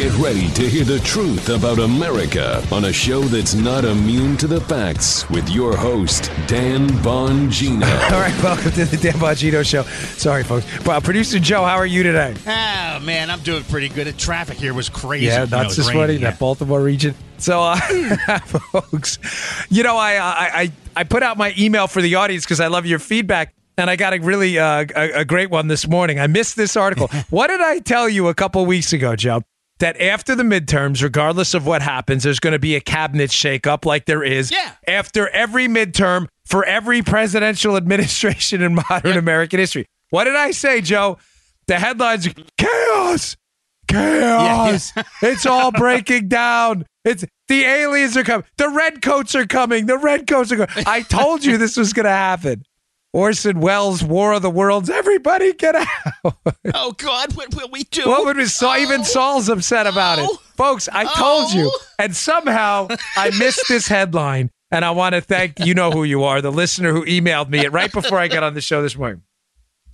Get ready to hear the truth about America on a show that's not immune to the facts with your host, Dan Bongino. All right, welcome to the Dan Bongino Show. Sorry, folks. But producer Joe, how are you today? Oh man, I'm doing pretty good. The traffic here was crazy. Yeah, You know, that's just raining, funny. yeah. That Baltimore region. So, uh, folks, you know, I, I I I put out my email for the audience because I love your feedback. And I got a really uh, a, a great one this morning. I missed this article. what did I tell you a couple weeks ago, Joe? That after the midterms, regardless of what happens, there's going to be a cabinet shakeup like there is Yeah. after every midterm for every presidential administration in modern American history. What did I say, Joe? The headlines are chaos, chaos. it's all breaking down. It's the aliens are coming. The redcoats are coming. The redcoats are coming. I told you this was going to happen. Orson Welles' War of the Worlds. Everybody get out. Oh God, what will we do? What would we Saul? Even Saul's upset about it, Oh. folks. I told you, Oh. and somehow I missed this headline. And I want to thank you know who you are, the listener who emailed me it right before I got on the show this morning.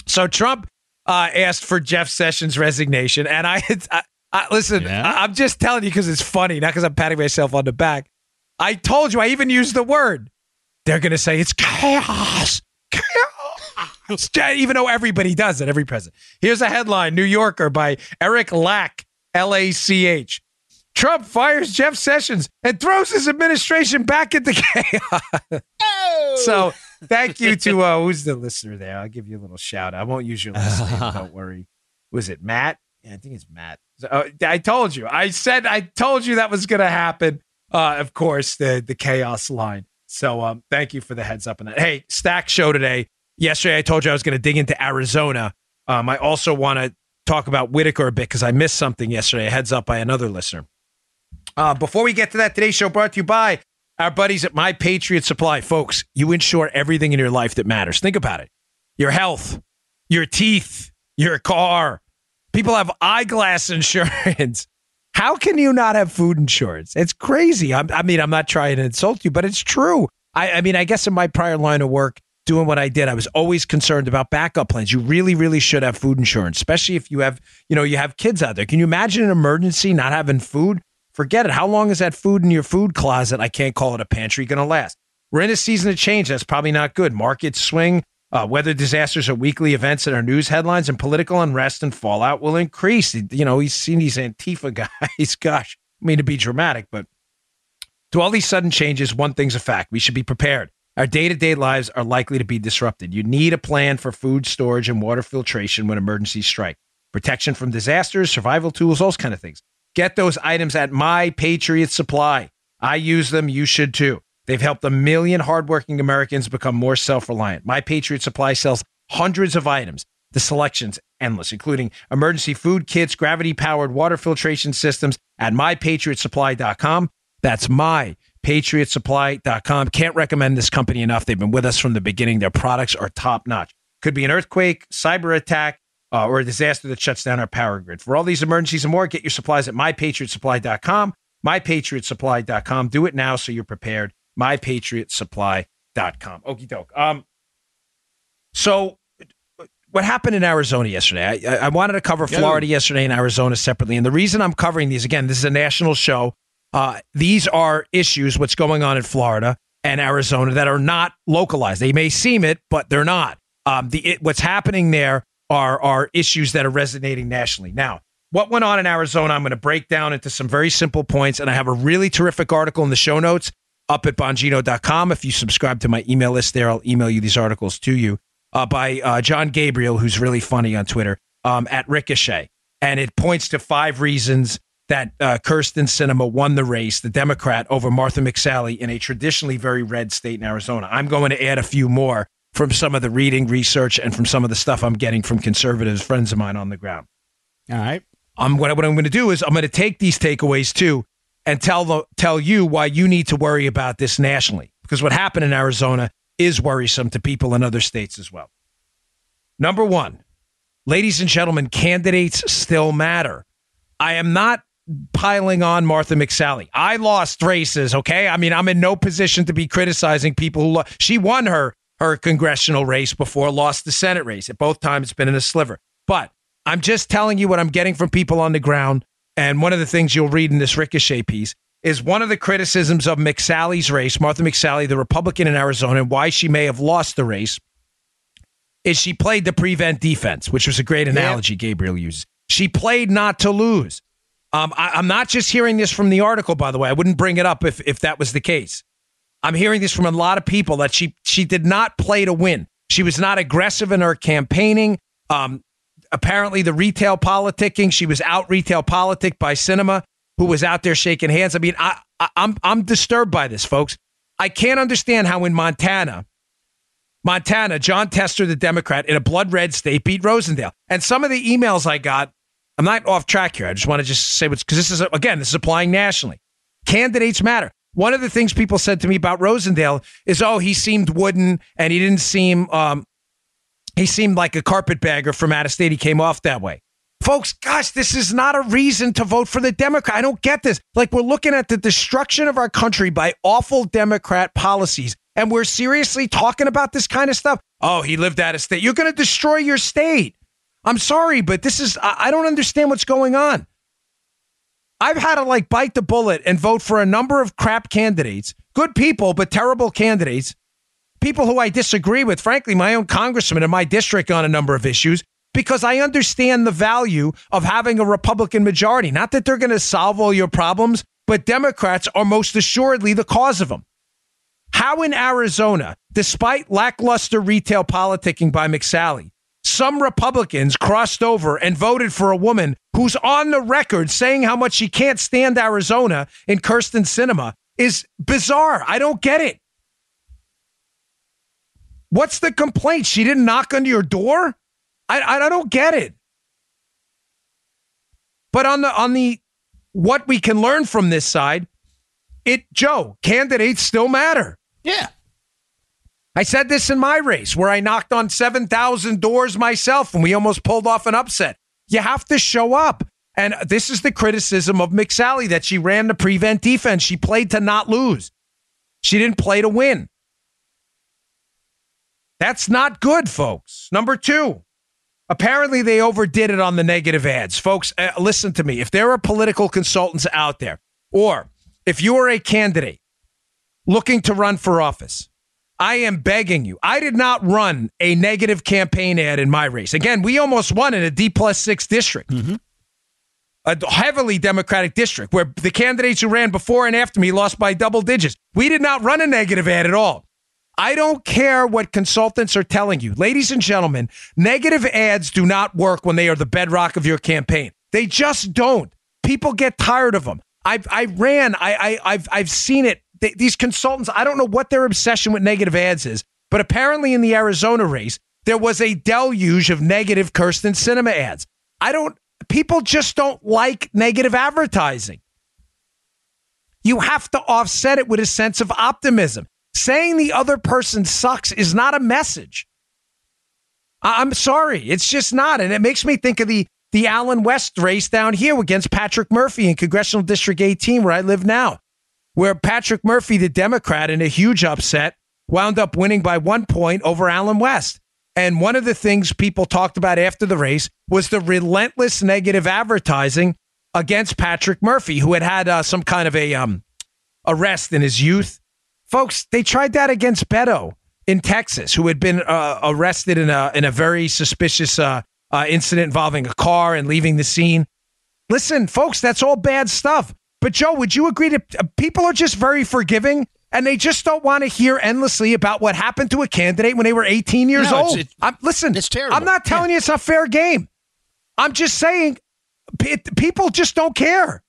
So Trump uh, asked for Jeff Sessions' resignation, and I, I, I listen. Yeah? I, I'm just telling you because it's funny, not because I'm patting myself on the back. I told you. I even used the word. They're going to say it's chaos. Even though everybody does it, every president. Here's a headline New Yorker by Eric Lach, L A C H. Trump fires Jeff Sessions and throws his administration back into chaos. Oh! So thank you to uh, who's the listener there. I'll give you a little shout out. I won't use your last name. Don't worry. Was it Matt? Yeah, I think it's Matt. So, uh, I told you. I said I told you that was going to happen. Uh, of course, the the chaos line. So um, thank you for the heads up on that. Hey, Stack show today. Yesterday, I told you I was going to dig into Arizona. Um, I also want to talk about Whitaker a bit because I missed something yesterday. A heads up by another listener. Uh, before we get to that, today's show brought to you by our buddies at My Patriot Supply. Folks, you insure everything in your life that matters. Think about it your health, your teeth, your car. People have eyeglass insurance. How can you not have food insurance? It's crazy. I'm, I mean, I'm not trying to insult you, but it's true. I, I mean, I guess in my prior line of work, doing what I did, I was always concerned about backup plans. You really, really should have food insurance, especially if you have, you know, you have kids out there. Can you imagine an emergency not having food? Forget it. How long is that food in your food closet? I can't call it a pantry going to last. We're in a season of change. That's probably not good. Markets swing. Uh, weather disasters are weekly events in our news headlines, and political unrest and fallout will increase. You know, he's seen these Antifa guys. Gosh, I mean to be dramatic, but to all these sudden changes, one thing's a fact: we should be prepared. Our day-to-day lives are likely to be disrupted. You need a plan for food storage and water filtration when emergencies strike. Protection from disasters, survival tools, those kind of things. Get those items at My Patriot Supply. I use them. You should too. They've helped a million hardworking Americans become more self reliant. My Patriot Supply sells hundreds of items. The selection's endless, including emergency food kits, gravity powered water filtration systems at mypatriotsupply.com. That's mypatriotsupply.com. Can't recommend this company enough. They've been with us from the beginning. Their products are top notch. Could be an earthquake, cyber attack, uh, or a disaster that shuts down our power grid. For all these emergencies and more, get your supplies at mypatriotsupply.com. Mypatriotsupply.com. Do it now so you're prepared. Mypatriotsupply.com. Okie doke. Um, so, what happened in Arizona yesterday? I, I wanted to cover Florida yesterday and Arizona separately. And the reason I'm covering these, again, this is a national show. Uh, these are issues, what's going on in Florida and Arizona, that are not localized. They may seem it, but they're not. Um, the it, What's happening there are, are issues that are resonating nationally. Now, what went on in Arizona, I'm going to break down into some very simple points. And I have a really terrific article in the show notes up at bongino.com. If you subscribe to my email list there, I'll email you these articles to you uh, by uh, Jon Gabriel, who's really funny on Twitter, um, at Ricochet. And it points to five reasons that uh, Kyrsten Sinema won the race, the Democrat, over Martha McSally in a traditionally very red state in Arizona. I'm going to add a few more from some of the reading, research, and from some of the stuff I'm getting from conservatives, friends of mine on the ground. All right. I'm what, what I'm going to do is I'm going to take these takeaways too and tell the tell you why you need to worry about this nationally because what happened in Arizona is worrisome to people in other states as well. Number 1, ladies and gentlemen, candidates still matter. I am not piling on Martha McSally. I lost races, okay? I mean, I'm in no position to be criticizing people who lo- she won her her congressional race before lost the Senate race. At both times it's been in a sliver. But I'm just telling you what I'm getting from people on the ground. And one of the things you'll read in this Ricochet piece is one of the criticisms of McSally's race, Martha McSally, the Republican in Arizona, and why she may have lost the race, is she played the prevent defense, which was a great analogy yeah. Gabriel uses. She played not to lose. Um, I, am not just hearing this from the article, by the way. I wouldn't bring it up if, if that was the case. I'm hearing this from a lot of people that she she did not play to win. She was not aggressive in her campaigning. Um, apparently, the retail politicking, she was out retail politic by Sinema, who was out there shaking hands. I mean, I, I I'm I'm disturbed by this, folks. I can't understand how in Montana, Montana, Jon Tester, the Democrat, in a blood red state, beat Rosendale. And some of the emails I got, I'm not off track here. I just want to just say what's because this is, again, this is applying nationally. Candidates matter. One of the things people said to me about Rosendale is, oh, he seemed wooden and he didn't seem, um, he seemed like a carpetbagger from out of state. He came off that way. Folks, gosh, this is not a reason to vote for the Democrat. I don't get this. Like, we're looking at the destruction of our country by awful Democrat policies and we're seriously talking about this kind of stuff. Oh, he lived out of state. You're going to destroy your state. I'm sorry, but this is, I don't understand what's going on. I've had to like bite the bullet and vote for a number of crap candidates, good people, but terrible candidates, people who I disagree with, frankly, my own congressman in my district on a number of issues, because I understand the value of having a Republican majority. Not that they're going to solve all your problems, but Democrats are most assuredly the cause of them. How in Arizona, despite lackluster retail politicking by McSally, some Republicans crossed over and voted for a woman who's on the record saying how much she can't stand Arizona in Kyrsten Sinema is bizarre. I don't get it. What's the complaint? She didn't knock on your door? I, I, don't get it. But on the on the what we can learn from this side, it Joe, candidates still matter. Yeah. I said this in my race where I knocked on 7,000 doors myself and we almost pulled off an upset. You have to show up. And this is the criticism of McSally that she ran the prevent defense. She played to not lose. She didn't play to win. That's not good, folks. Number two, apparently they overdid it on the negative ads. Folks, uh, listen to me. If there are political consultants out there, or if you are a candidate looking to run for office, I am begging you. I did not run a negative campaign ad in my race. Again, we almost won in a D plus six district, mm-hmm. a heavily Democratic district where the candidates who ran before and after me lost by double digits. We did not run a negative ad at all. I don't care what consultants are telling you. Ladies and gentlemen, negative ads do not work when they are the bedrock of your campaign. They just don't. People get tired of them. I, I ran, I, I, I've, I've seen it they, these consultants, I don't know what their obsession with negative ads is, but apparently in the Arizona race, there was a deluge of negative Kyrsten Sinema ads. I don't, people just don't like negative advertising. You have to offset it with a sense of optimism. Saying the other person sucks is not a message. I'm sorry, it's just not. And it makes me think of the the Allen West race down here against Patrick Murphy in Congressional District 18, where I live now where Patrick Murphy, the Democrat, in a huge upset, wound up winning by one point over Allen West. And one of the things people talked about after the race was the relentless negative advertising against Patrick Murphy, who had had uh, some kind of a um, arrest in his youth. Folks, they tried that against Beto in Texas, who had been uh, arrested in a in a very suspicious uh, uh incident involving a car and leaving the scene. Listen, folks, that's all bad stuff. But Joe, would you agree that uh, people are just very forgiving and they just don't want to hear endlessly about what happened to a candidate when they were 18 years no, old? It's, I'm, listen, it's terrible. I'm not telling yeah. you it's a fair game. I'm just saying people just don't care.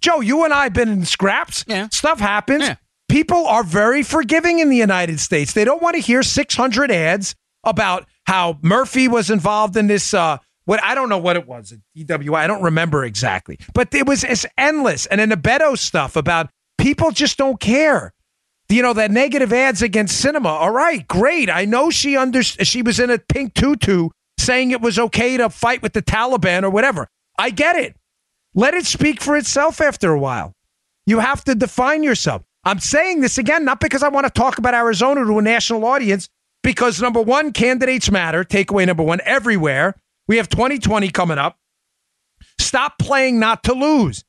Joe, you and I have been in scraps. Yeah. Stuff happens. Yeah. People are very forgiving in the United States. They don't want to hear 600 ads about how Murphy was involved in this uh, what I don't know what it was, DWI. I don't remember exactly, but it was it's endless. And then the Beto stuff about people just don't care. You know that negative ads against Sinema. All right, great. I know she under she was in a pink tutu saying it was okay to fight with the Taliban or whatever. I get it. Let it speak for itself after a while. You have to define yourself. I'm saying this again, not because I want to talk about Arizona to a national audience, because number one, candidates matter. Takeaway number one, everywhere. We have 2020 coming up. Stop playing not to lose.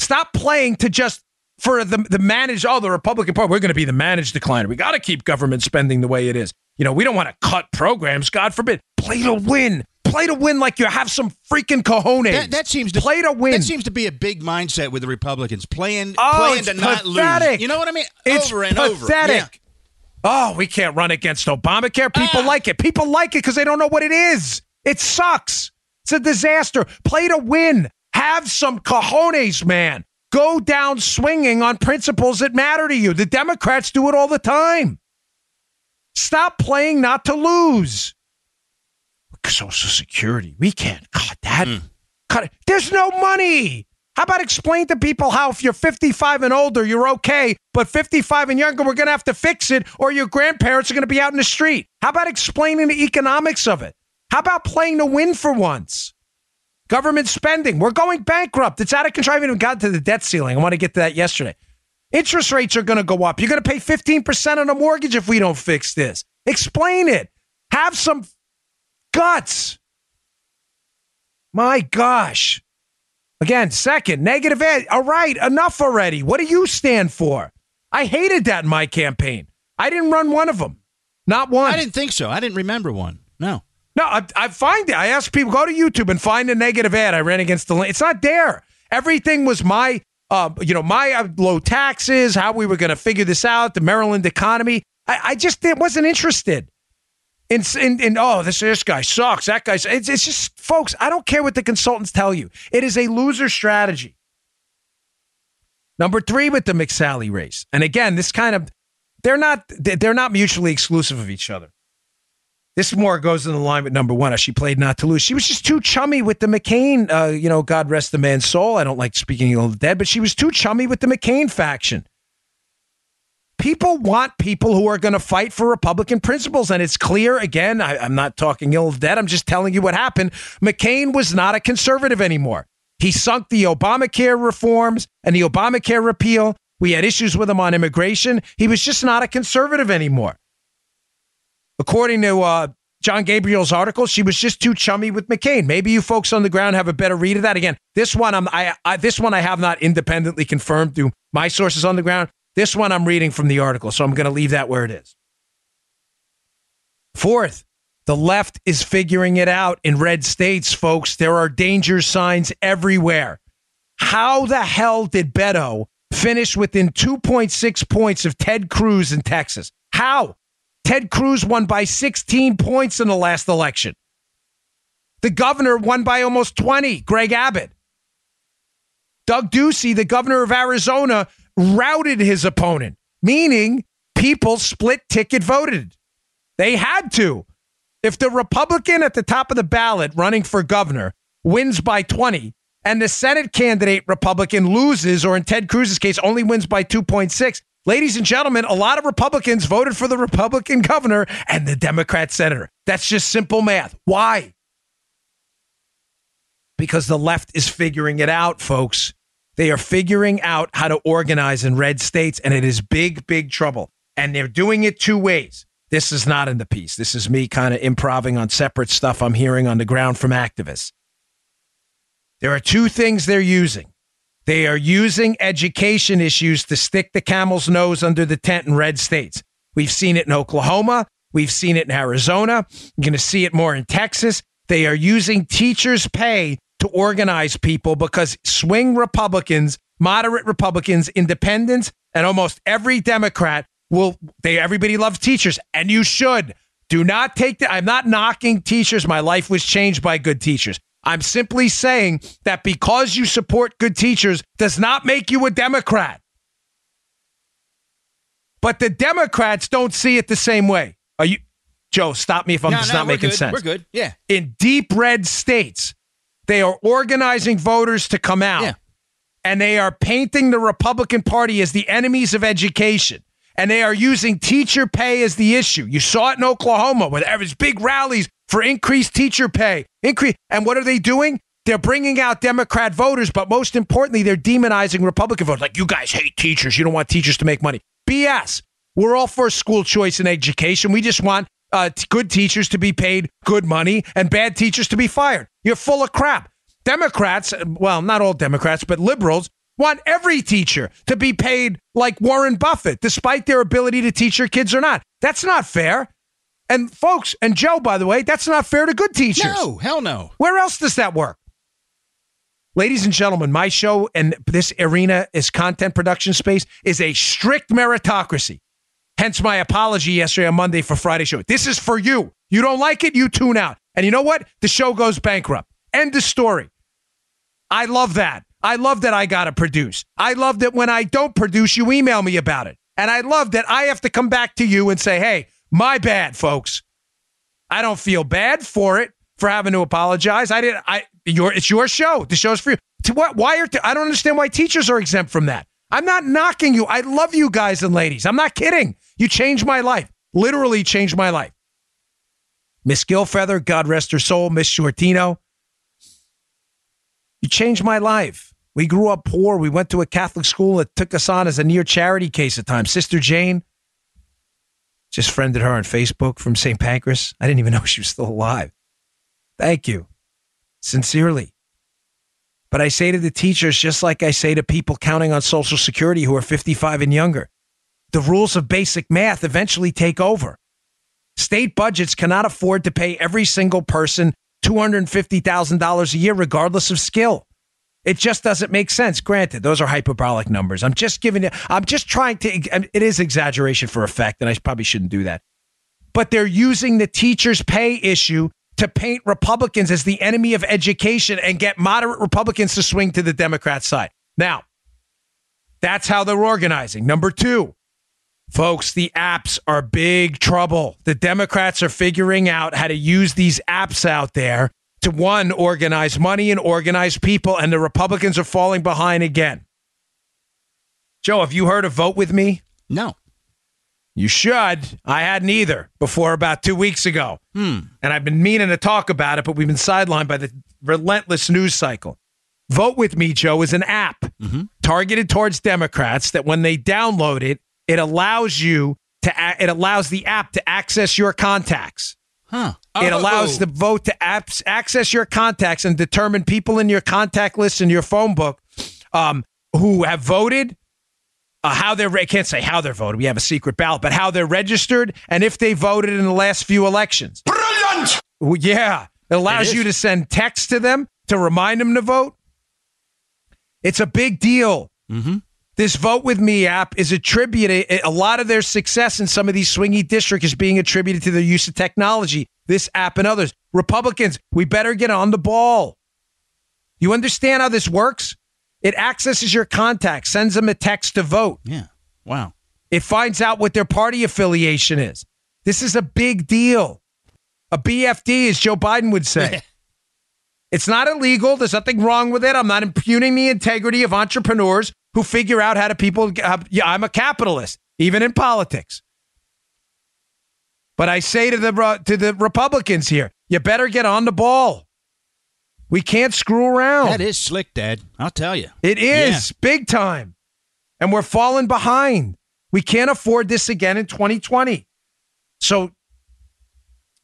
Stop playing to just for the the managed. Oh, the Republican Party, we're going to be the managed decliner. We got to keep government spending the way it is. You know, we don't want to cut programs. God forbid. Play to win. Play to win like you have some freaking cojones. That, that seems to play to win. That seems to be a big mindset with the Republicans playing Oh, playing to not pathetic. lose. You know what I mean? It's over and over. Yeah. Oh, we can't run against Obamacare. People Ah. like it. People like it because they don't know what it is. It sucks. It's a disaster. Play to win. Have some cojones, man. Go down swinging on principles that matter to you. The Democrats do it all the time. Stop playing not to lose. Social Security. We can't cut that. Hmm. Cut it. There's no money. How about explain to people how if you're 55 and older, you're okay, but 55 and younger, we're going to have to fix it, or your grandparents are going to be out in the street? How about explaining the economics of it? How about playing to win for once? Government spending. We're going bankrupt. It's out of control. I haven't even got to the debt ceiling. I want to get to that yesterday. Interest rates are going to go up. You're going to pay 15% on a mortgage if we don't fix this. Explain it. Have some guts. My gosh. Again, second, negative ed. All right, enough already. What do you stand for? I hated that in my campaign. I didn't run one of them. Not one. I didn't think so. I didn't remember one. No. No, I, I find it. I asked people go to YouTube and find a negative ad. I ran against the. It's not there. Everything was my, uh, you know, my uh, low taxes, how we were going to figure this out, the Maryland economy. I, I just wasn't interested. In, in, in oh this this guy sucks. That guy's. It's, it's just folks. I don't care what the consultants tell you. It is a loser strategy. Number three with the McSally race, and again, this kind of they're not they're not mutually exclusive of each other. This more goes in the line with number one. She played not to lose. She was just too chummy with the McCain. Uh, you know, God rest the man's soul. I don't like speaking ill of the dead, but she was too chummy with the McCain faction. People want people who are going to fight for Republican principles, and it's clear. Again, I, I'm not talking ill of dead. I'm just telling you what happened. McCain was not a conservative anymore. He sunk the Obamacare reforms and the Obamacare repeal. We had issues with him on immigration. He was just not a conservative anymore. According to uh, Jon Gabriel's article, she was just too chummy with McCain. Maybe you folks on the ground have a better read of that. Again, this one I'm I, I this one I have not independently confirmed through my sources on the ground. This one I'm reading from the article, so I'm going to leave that where it is. Fourth, the left is figuring it out in red states, folks. There are danger signs everywhere. How the hell did Beto finish within 2.6 points of Ted Cruz in Texas? How? Ted Cruz won by 16 points in the last election. The governor won by almost 20, Greg Abbott. Doug Ducey, the governor of Arizona, routed his opponent, meaning people split ticket voted. They had to. If the Republican at the top of the ballot running for governor wins by 20 and the Senate candidate Republican loses, or in Ted Cruz's case, only wins by 2.6, ladies and gentlemen, a lot of Republicans voted for the Republican governor and the Democrat senator. That's just simple math. Why? Because the left is figuring it out, folks. They are figuring out how to organize in red states, and it is big, big trouble. And they're doing it two ways. This is not in the piece. This is me kind of improving on separate stuff I'm hearing on the ground from activists. There are two things they're using. They are using education issues to stick the camel's nose under the tent in red states. We've seen it in Oklahoma. We've seen it in Arizona. You're going to see it more in Texas. They are using teachers' pay to organize people because swing Republicans, moderate Republicans, independents, and almost every Democrat will they everybody loves teachers and you should. Do not take the I'm not knocking teachers. My life was changed by good teachers. I'm simply saying that because you support good teachers does not make you a Democrat. But the Democrats don't see it the same way. Are you Joe, stop me if I'm No, just no, not making good. sense We're good. Yeah. in deep red states, they are organizing voters to come out Yeah. and they are painting the Republican Party as the enemies of education. And they are using teacher pay as the issue. You saw it in Oklahoma where there was big rallies for increased teacher pay. Increase. And what are they doing? They're bringing out Democrat voters, but most importantly, they're demonizing Republican voters. Like, you guys hate teachers. You don't want teachers to make money. BS. We're all for school choice and education. We just want uh, t- good teachers to be paid good money and bad teachers to be fired. You're full of crap. Democrats, well, not all Democrats, but liberals want every teacher to be paid like Warren Buffett, despite their ability to teach their kids or not. That's not fair. And folks, and Joe, by the way, that's not fair to good teachers. No, hell no. Where else does that work? Ladies and gentlemen, my show and this arena is content production space is a strict meritocracy. Hence my apology yesterday on Monday for Friday show. This is for you. You don't like it, you tune out. And you know what? The show goes bankrupt. End of story. I love that. I love that I got to produce. I love that when I don't produce, you email me about it. And I love that I have to come back to you and say, hey, my bad, folks. I don't feel bad for it for having to apologize. I didn't. I your it's your show. The show's for you. To what? Why are I don't understand why teachers are exempt from that. I'm not knocking you. I love you guys and ladies. I'm not kidding. You changed my life. Literally changed my life. Miss Gilfeather, God rest her soul, Miss Shortino. You changed my life. We grew up poor. We went to a Catholic school that took us on as a near charity case at times. Sister Jane, just friended her on Facebook from St. Pancras. I didn't even know she was still alive. Thank you. Sincerely. But I say to the teachers, just like I say to people counting on Social Security who are 55 and younger, the rules of basic math eventually take over. State budgets cannot afford to pay every single person $250,000 a year, regardless of skill. It just doesn't make sense. Granted, those are hyperbolic numbers. I'm just giving it, I'm just trying to, it is exaggeration for effect, and I probably shouldn't do that. But they're using the teachers' pay issue to paint Republicans as the enemy of education and get moderate Republicans to swing to the Democrat side. Now, that's how they're organizing. Number two, folks, the apps are big trouble. The Democrats are figuring out how to use these apps out there to one, organize money and organize people, and the Republicans are falling behind again. Joe, have you heard of Vote With Me? No. You should. I hadn't either before about two weeks ago. Hmm. And I've been meaning to talk about it, but we've been sidelined by the relentless news cycle. Vote With Me, Joe, is an app mm-hmm. targeted towards Democrats that when they download it, it allows you to, it allows the app to access your contacts. Huh. It allows the vote to apps, access your contacts and determine people in your contact list in your phone book um, who have voted, uh, how they're, I can't say how they're voted. We have a secret ballot, but how they're registered and if they voted in the last few elections. Brilliant! Well, yeah. It allows It you to send text to them to remind them to vote. It's a big deal. Mm-hmm. This Vote With Me app is attributed, a lot of their success in some of these swingy districts is being attributed to their use of technology, this app and others. Republicans, we better get on the ball. You understand how this works? It accesses your contacts, sends them a text to vote. Yeah. Wow. It finds out what their party affiliation is. This is a big deal. A BFD, as Joe Biden would say. it's not illegal. There's nothing wrong with it. I'm not impugning the integrity of entrepreneurs who figure out how to people. Uh, yeah, I'm a capitalist, even in politics. But I say to the to the Republicans here, you better get on the ball. We can't screw around. That is slick, Dad. I'll tell you. It is big time. And we're falling behind. We can't afford this again in 2020. So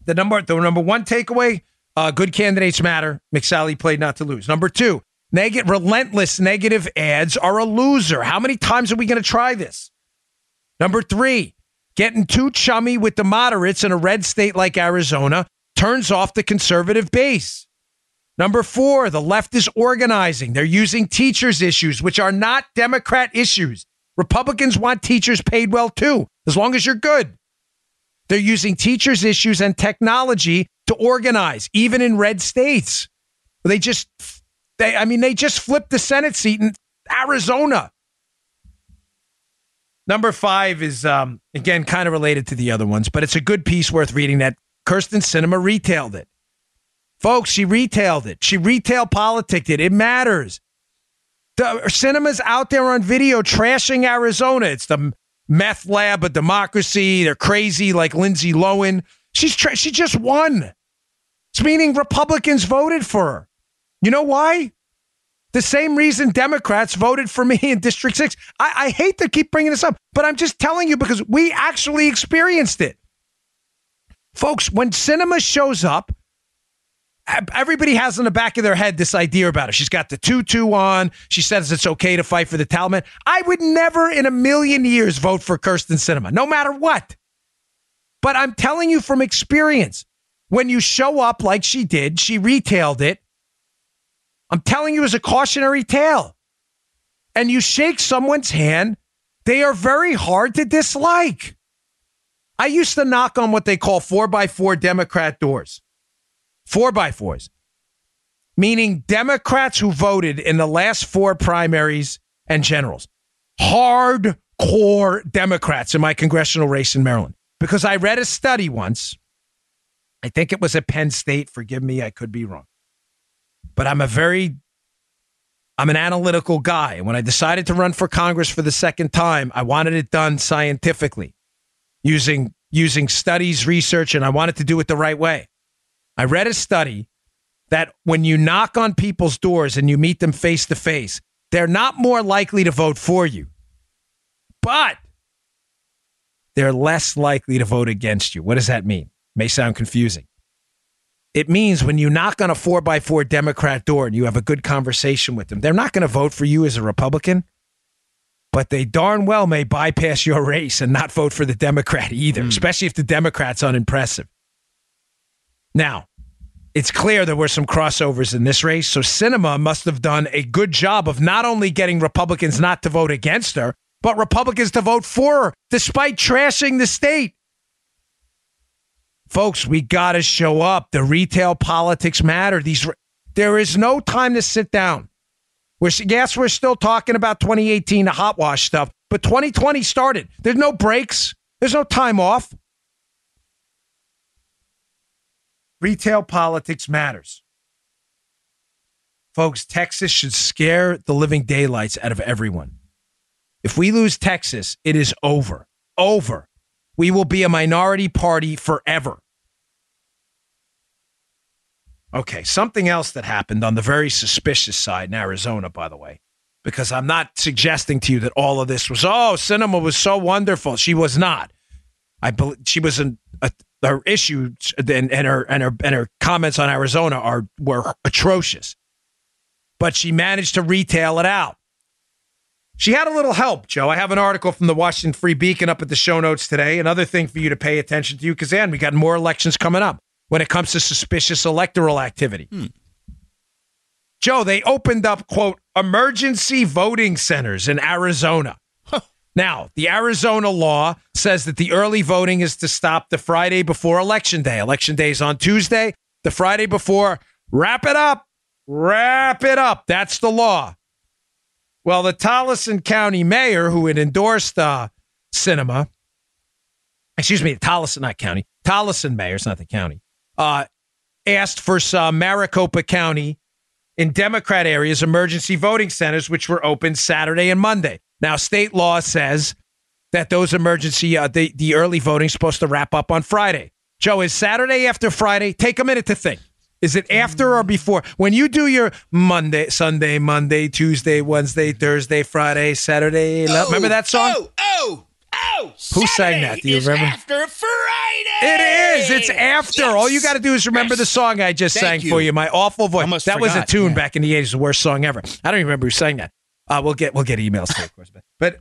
the number the number one takeaway, uh, good candidates matter. McSally played not to lose. Number two, negative relentless negative ads are a loser. How many times are we going to try this? Number three, getting too chummy with the moderates in a red state like Arizona turns off the conservative base. Number four, the left is organizing. They're using teachers' issues, which are not Democrat issues. Republicans want teachers paid well too, as long as you're good. They're using teachers' issues and technology to organize, even in red states. They just, they, I mean, they just flipped the Senate seat in Arizona. Number five is, um, again, kind of related to the other ones, but it's a good piece worth reading that Kyrsten Sinema retailed it. Folks, she retailed it. She retail politicked it. It matters. The Sinema's out there on video trashing Arizona. It's the meth lab of democracy. They're crazy like Lindsay Lohan. She's tra- she just won. It's meaning Republicans voted for her. You know why? The same reason Democrats voted for me in District 6. I, I hate to keep bringing this up, but I'm just telling you because we actually experienced it. Folks, when Sinema shows up, everybody has in the back of their head this idea about her. She's got the tutu on. She says it's okay to fight for the Taliban. I would never in a million years vote for Kyrsten Sinema, no matter what. But I'm telling you from experience, when you show up like she did, she retailed it. I'm telling you as a cautionary tale. And you shake someone's hand, they are very hard to dislike. I used to knock on what they call four by four Democrat doors. Four by fours, meaning Democrats who voted in the last four primaries and generals. Hardcore Democrats in my congressional race in Maryland. Because I read a study once. I think it was at Penn State. Forgive me, I could be wrong. But I'm a very I'm an analytical guy. When I decided to run for Congress for the second time, I wanted it done scientifically using using studies, research, and I wanted to do it the right way. I read a study that when you knock on people's doors and you meet them face to face, they're not more likely to vote for you, but they're less likely to vote against you. What does that mean? May sound confusing. It means when you knock on a four by four Democrat door and you have a good conversation with them, they're not going to vote for you as a Republican but they darn well may bypass your race and not vote for the Democrat either, mm. especially if the Democrat's unimpressive. Now, it's clear there were some crossovers in this race, so Sinema must have done a good job of not only getting Republicans not to vote against her, but Republicans to vote for her, despite trashing the state. Folks, we got to show up. The retail politics matter. These there is no time to sit down. We're, yes, we're still talking about 2018, the hot wash stuff, but 2020 started. There's no breaks, there's no time off. Retail politics matters. Folks, Texas should scare the living daylights out of everyone. If we lose Texas, it is over. Over. We will be a minority party forever. Okay, something else that happened on the very suspicious side in Arizona, by the way, because I'm not suggesting to you that all of this was, oh, Sinema was so wonderful. She was not. I believe she was in a, her issues and, and her and her and her comments on Arizona are were atrocious. But she managed to retail it out. She had a little help, Joe. I have an article from the Washington Free Beacon up at the show notes today. Another thing for you to pay attention to, because then we got more elections coming up when it comes to suspicious electoral activity. Hmm. Joe, they opened up, quote, emergency voting centers in Arizona. Huh. Now, the Arizona law says that the early voting is to stop the Friday before Election Day. Election Day is on Tuesday. The Friday before, wrap it up. Wrap it up. That's the law. Well, the Tolleson County mayor, who had endorsed uh, Sinema, excuse me, Tolleson, not county, Tolleson mayor, it's not the county, uh, asked for some Maricopa County in Democrat areas emergency voting centers, which were open Saturday and Monday. Now, state law says that those emergency, uh, the, the early voting is supposed to wrap up on Friday. Joe, is Saturday after Friday? Take a minute to think. Is it after or before? When you do your Monday, Sunday, Monday, Tuesday, Wednesday, Thursday, Friday, Saturday, oh, remember that song? Oh, oh, oh! Who sang that? Do you remember? After Friday. It is. It's after. Yes. All you got to do is remember yes. the song I just Thank sang you. for you. My awful voice. That forgot. was a tune yeah. back in the eighties. The worst song ever. I don't even remember who sang that. Uh, we'll get we'll get emails of course. But, but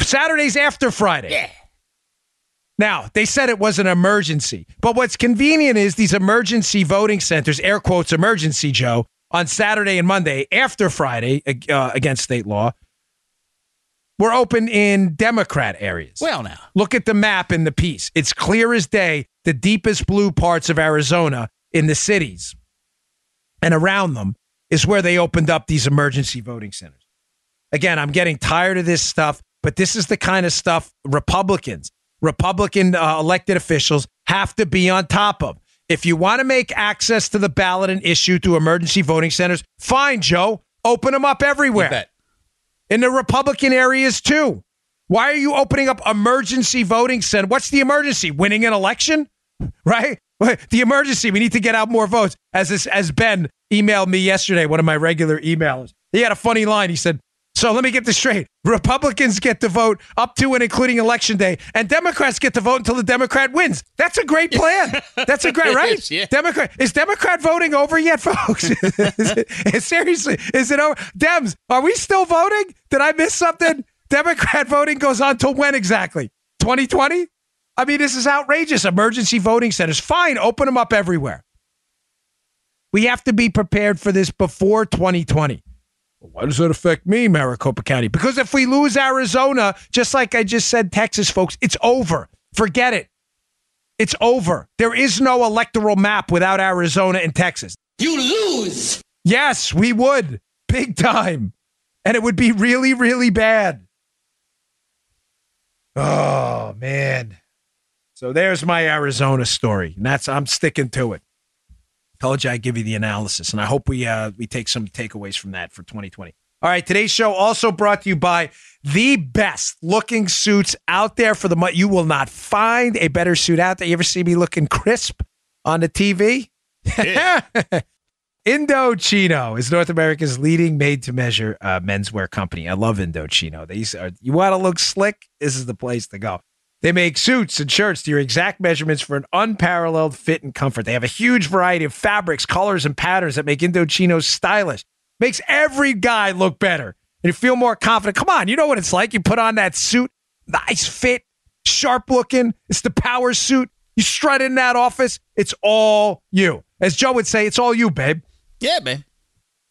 Saturday's after Friday. Yeah. Now, they said it was an emergency. But what's convenient is these emergency voting centers, air quotes emergency, Joe, on Saturday and Monday after Friday uh, against state law, were open in Democrat areas. Well, now. Look at the map in the piece. It's clear as day the deepest blue parts of Arizona in the cities and around them is where they opened up these emergency voting centers. Again, I'm getting tired of this stuff, but this is the kind of stuff Republicans, Republican uh, elected officials have to be on top of. If you want to make access to the ballot an issue through emergency voting centers, fine, Joe. Open them up everywhere in the Republican areas too. Why are you opening up emergency voting center? What's the emergency? Winning an election, right? The emergency. We need to get out more votes. As this, as Ben emailed me yesterday, one of my regular emailers. He had a funny line. He said, So let me get this straight. Republicans get to vote up to and including election day, and Democrats get to vote until the Democrat wins. That's a great plan. That's a great, right? is, yeah. Democrat is Democrat voting over yet, folks? is it, seriously, is it over? Dems, are we still voting? Did I miss something? Democrat voting goes on till when exactly? 2020? I mean, this is outrageous. Emergency voting centers. Fine, open them up everywhere. We have to be prepared for this before 2020. Why does that affect me, Maricopa County? Because if we lose Arizona, just like I just said, Texas, folks, it's over. Forget it. It's over. There is no electoral map without Arizona and Texas. You lose. Yes, we would. Big time. And it would be really, really bad. Oh, man. So there's my Arizona story. And that's I'm sticking to it. Told you I'd give you the analysis, and I hope we uh, we take some takeaways from that for 2020. All right, today's show also brought to you by the best looking suits out there for the month. You will not find a better suit out there. You ever see me looking crisp on the TV? Indochino is North America's leading made-to-measure uh, menswear company. I love Indochino. These are you want to look slick. This is the place to go. They make suits and shirts to your exact measurements for an unparalleled fit and comfort. They have a huge variety of fabrics, colors, and patterns that make Indochino stylish. Makes every guy look better and you feel more confident. Come on, you know what it's like. You put on that suit, nice fit, sharp looking. It's the power suit. You strut in that office. It's all you. As Joe would say, it's all you, babe. Yeah, man.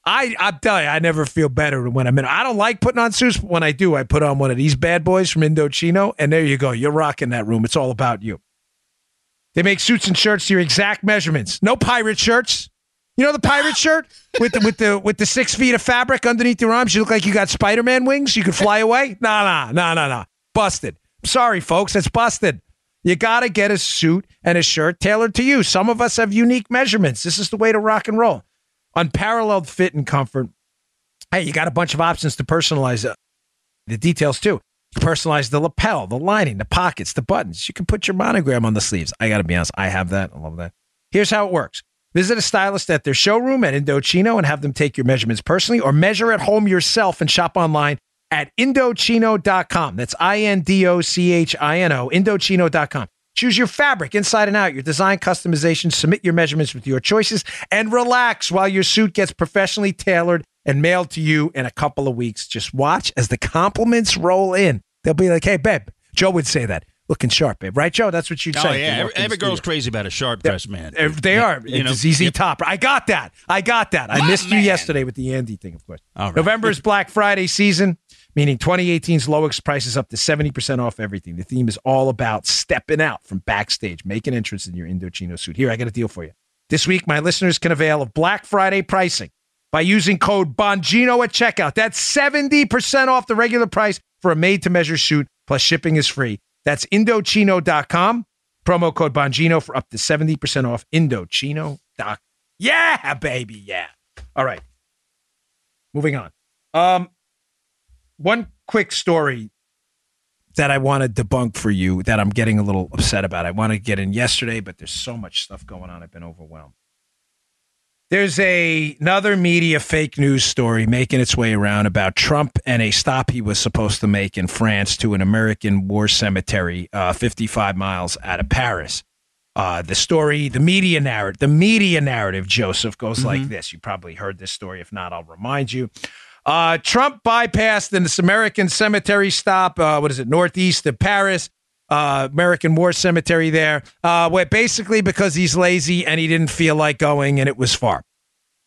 I I'm telling you, I never feel better when I'm in. I don't like putting on suits, but when I do, I put on one of these bad boys from Indochino, and there you go. You're rocking that room. It's all about you. They make suits and shirts to your exact measurements. No pirate shirts. You know the pirate shirt with the with the with the six feet of fabric underneath your arms. You look like you got Spider Man wings. You could fly away. Nah, nah, nah, nah, nah. Busted. Sorry, folks. It's busted. You got to get a suit and a shirt tailored to you. Some of us have unique measurements. This is the way to rock and roll unparalleled fit and comfort. Hey, you got a bunch of options to personalize uh, the details too. You personalize the lapel, the lining, the pockets, the buttons. You can put your monogram on the sleeves. I got to be honest, I have that. I love that. Here's how it works. Visit a stylist at their showroom at Indochino and have them take your measurements personally or measure at home yourself and shop online at Indochino.com. That's I N D O C H I N O, Indochino.com. Choose your fabric inside and out, your design customization, submit your measurements with your choices, and relax while your suit gets professionally tailored and mailed to you in a couple of weeks. Just watch as the compliments roll in. They'll be like, hey, babe, Joe would say that. Looking sharp, babe. Right, Joe? That's what you'd Oh say. yeah, every, every girl's crazy about a sharp dressed man. They are. You know, ZZ yep. Top. I got that. I got that. I My missed you yesterday with the Andy thing, of course. All right. November is Black Friday season, meaning 2018's lowest prices up to 70% off everything. The theme is all about stepping out from backstage, making entrance in your Indochino suit. Here, I got a deal for you. This week, my listeners can avail of Black Friday pricing by using code Bongino at checkout. That's 70% off the regular price for a made to measure suit, plus shipping is free. That's Indochino.com. Promo code Bongino for up to 70% off Indochino.com. Yeah, baby. Yeah. All right. Moving on. Um, one quick story that I want to debunk for you that I'm getting a little upset about. I want to get in yesterday, but there's so much stuff going on. I've been overwhelmed. There's a another media fake news story making its way around about Trump and a stop he was supposed to make in France to an American war cemetery, uh, 55 miles out of Paris. Uh, the story, the media narrative, the media narrative, Joseph goes like this. You probably heard this story. If not, I'll remind you. Uh, Trump bypassed in this American cemetery stop. Uh, what is it? Northeast of Paris, uh, American War Cemetery there. Uh, where basically because he's lazy and he didn't feel like going and it was far.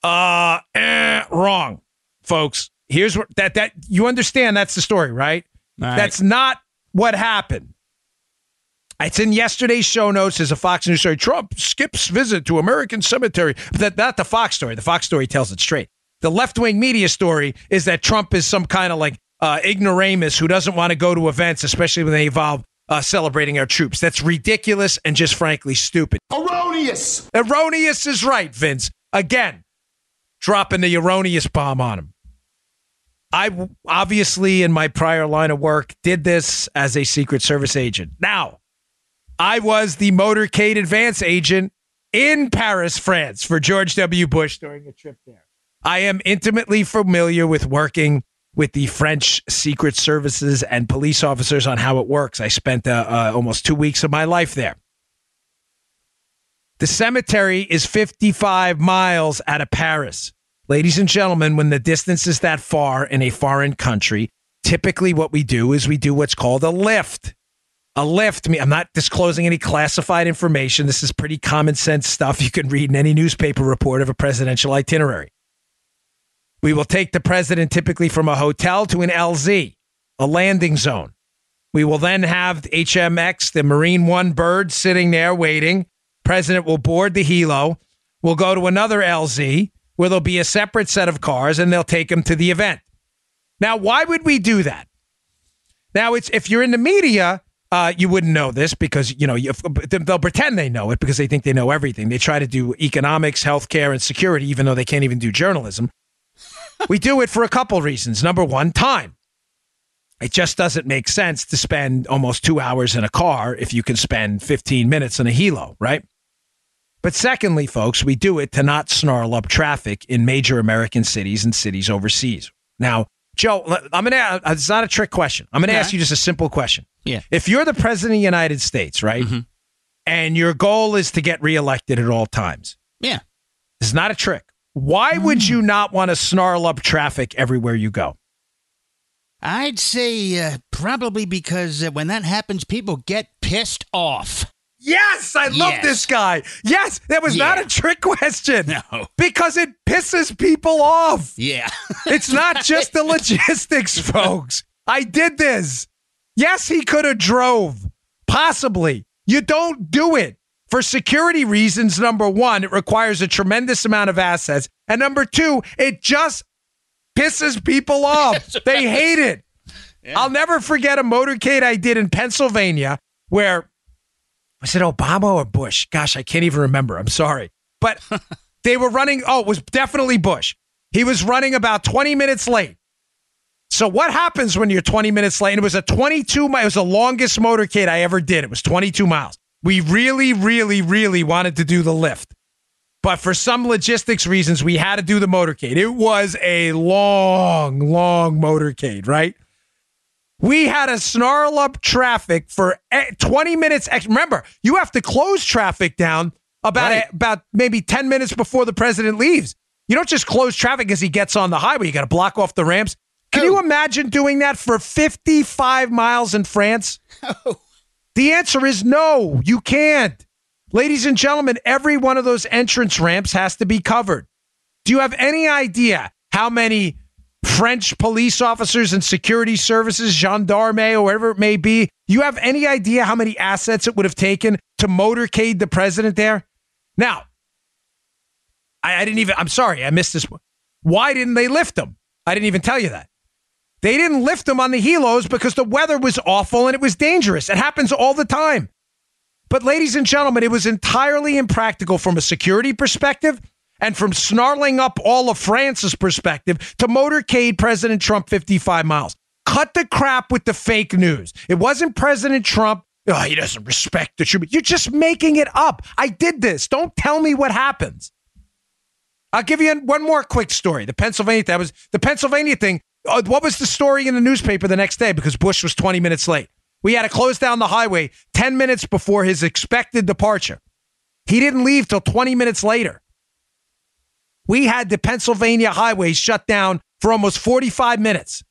Uh, eh, wrong, folks. Here's what that that you understand. That's the story, right? Right. That's not what happened. It's in yesterday's show notes. There's a Fox News story. Trump skips visit to American cemetery. But that, not the Fox story. The Fox story tells it straight. The left wing media story is that Trump is some kind of like uh, ignoramus who doesn't want to go to events, especially when they involve uh, celebrating our troops. That's ridiculous and just frankly stupid. Erroneous. Erroneous is right, Vince. Again, dropping the erroneous bomb on him. I obviously, in my prior line of work, did this as a Secret Service agent. Now, I was the motorcade advance agent in Paris, France for George W. Bush during a trip there. I am intimately familiar with working with the French secret services and police officers on how it works. I spent uh, uh, almost two weeks of my life there. The cemetery is 55 miles out of Paris. Ladies and gentlemen, when the distance is that far in a foreign country, typically what we do is we do what's called a lift. A lift, I'm not disclosing any classified information. This is pretty common sense stuff you can read in any newspaper report of a presidential itinerary. We will take the president typically from a hotel to an LZ, a landing zone. We will then have HMX, the Marine One bird, sitting there waiting. President will board the helo. We'll go to another LZ where there'll be a separate set of cars and they'll take him to the event. Now, why would we do that? Now, it's if you're in the media, uh, you wouldn't know this because you know you, they'll pretend they know it because they think they know everything. They try to do economics, healthcare, and security, even though they can't even do journalism. We do it for a couple reasons. Number one, time. It just doesn't make sense to spend almost two hours in a car if you can spend 15 minutes in a helo, right? But secondly, folks, we do it to not snarl up traffic in major American cities and cities overseas. Now, Joe, I'm going to, uh, it's not a trick question. I'm going to ask you just a simple question. Yeah. If you're the president of the United States, right? Mm-hmm. And your goal is to get reelected at all times. Yeah. It's not a trick. Why would you not want to snarl up traffic everywhere you go? I'd say uh, probably because uh, when that happens, people get pissed off. Yes, I love Yes. this guy. Yes, that was not a trick question. No. Because it pisses people off. Yeah. It's not just the logistics, folks. I did this. Yes, he could have drove. Possibly. You don't do it. For security reasons, number one, it requires a tremendous amount of assets. And number two, it just pisses people off. they hate it. I'll never forget a motorcade I did in Pennsylvania where was it Obama or Bush? Gosh, I can't even remember. I'm sorry. But they were running. Oh, it was definitely Bush. He was running about 20 minutes late. So what happens when you're 20 minutes late? And it was a 22 mile, it was the longest motorcade I ever did. It was 22 miles. We really, really, really wanted to do the lift. But for some logistics reasons, we had to do the motorcade. It was a long, long motorcade, right? We had to snarl up traffic for eh, 20 minutes. Remember, you have to close traffic down about Right. about maybe 10 minutes before the president leaves. You don't just close traffic as he gets on the highway. You got to block off the ramps. Can you imagine doing that for 55 miles in France? The answer is no, you can't. Ladies and gentlemen, every one of those entrance ramps has to be covered. Do you have any idea how many French police officers and security services, gendarme, or whatever it may be, you have any idea how many assets it would have taken to motorcade the president there? Now, I, I didn't even, I'm sorry, I missed this one. Why didn't they lift him? I didn't even tell you that. They didn't lift them on the helos because the weather was awful and it was dangerous. It happens all the time. But, ladies and gentlemen, it was entirely impractical from a security perspective and from snarling up all of France's perspective to motorcade President Trump 55 miles. Cut the crap with the fake news. It wasn't President Trump. Oh, he doesn't respect the truth. You're just making it up. I did this. Don't tell me what happens. I'll give you one more quick story. The Pennsylvania that was the Pennsylvania thing. Uh, what was the story in the newspaper the next day? Because Bush was 20 minutes late. We had to close down the highway 10 minutes before his expected departure. He didn't leave till 20 minutes later. We had the Pennsylvania highway shut down for almost 45 minutes.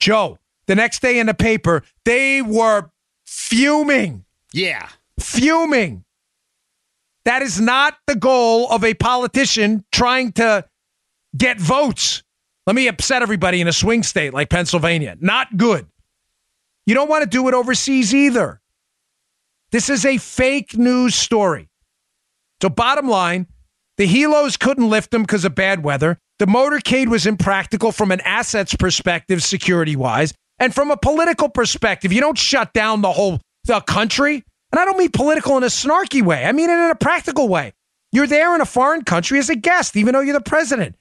Joe, the next day in the paper, they were fuming, Yeah. fuming. That is not the goal of a politician trying to get votes. Let me upset everybody in a swing state like Pennsylvania. Not good. You don't want to do it overseas either. This is a fake news story. So, bottom line, the helos couldn't lift them because of bad weather. The motorcade was impractical from an assets perspective, security wise, and from a political perspective. You don't shut down the whole the country. And I don't mean political in a snarky way. I mean it in a practical way. You're there in a foreign country as a guest, even though you're the president.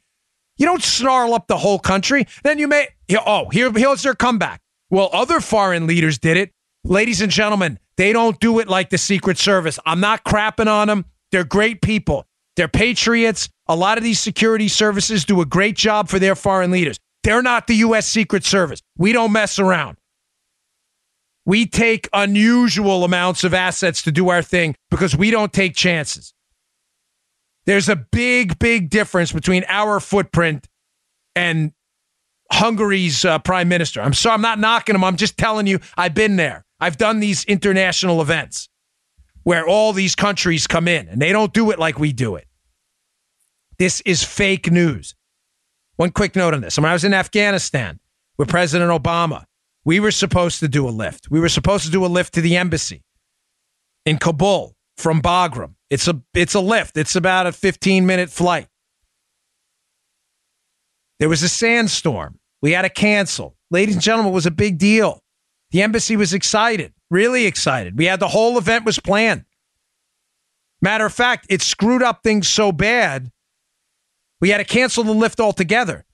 You don't snarl up the whole country. Then you may, oh, here, here's their comeback. Well, other foreign leaders did it. Ladies and gentlemen, they don't do it like the Secret Service. I'm not crapping on them. They're great people. They're patriots. A lot of these security services do a great job for their foreign leaders. They're not the U.S. Secret Service. We don't mess around. We take unusual amounts of assets to do our thing because we don't take chances. There's a big, big difference between our footprint and Hungary's uh, prime minister. I'm sorry, I'm not knocking him. I'm just telling you, I've been there. I've done these international events where all these countries come in and they don't do it like we do it. This is fake news. One quick note on this. When I was in Afghanistan with President Obama, we were supposed to do a lift. We were supposed to do a lift to the embassy in Kabul from Bagram. It's a it's a lift. It's about a 15 minute flight. There was a sandstorm. We had to cancel. Ladies and gentlemen, it was a big deal. The embassy was excited, really excited. We had the whole event was planned. Matter of fact, it screwed up things so bad, we had to cancel the lift altogether.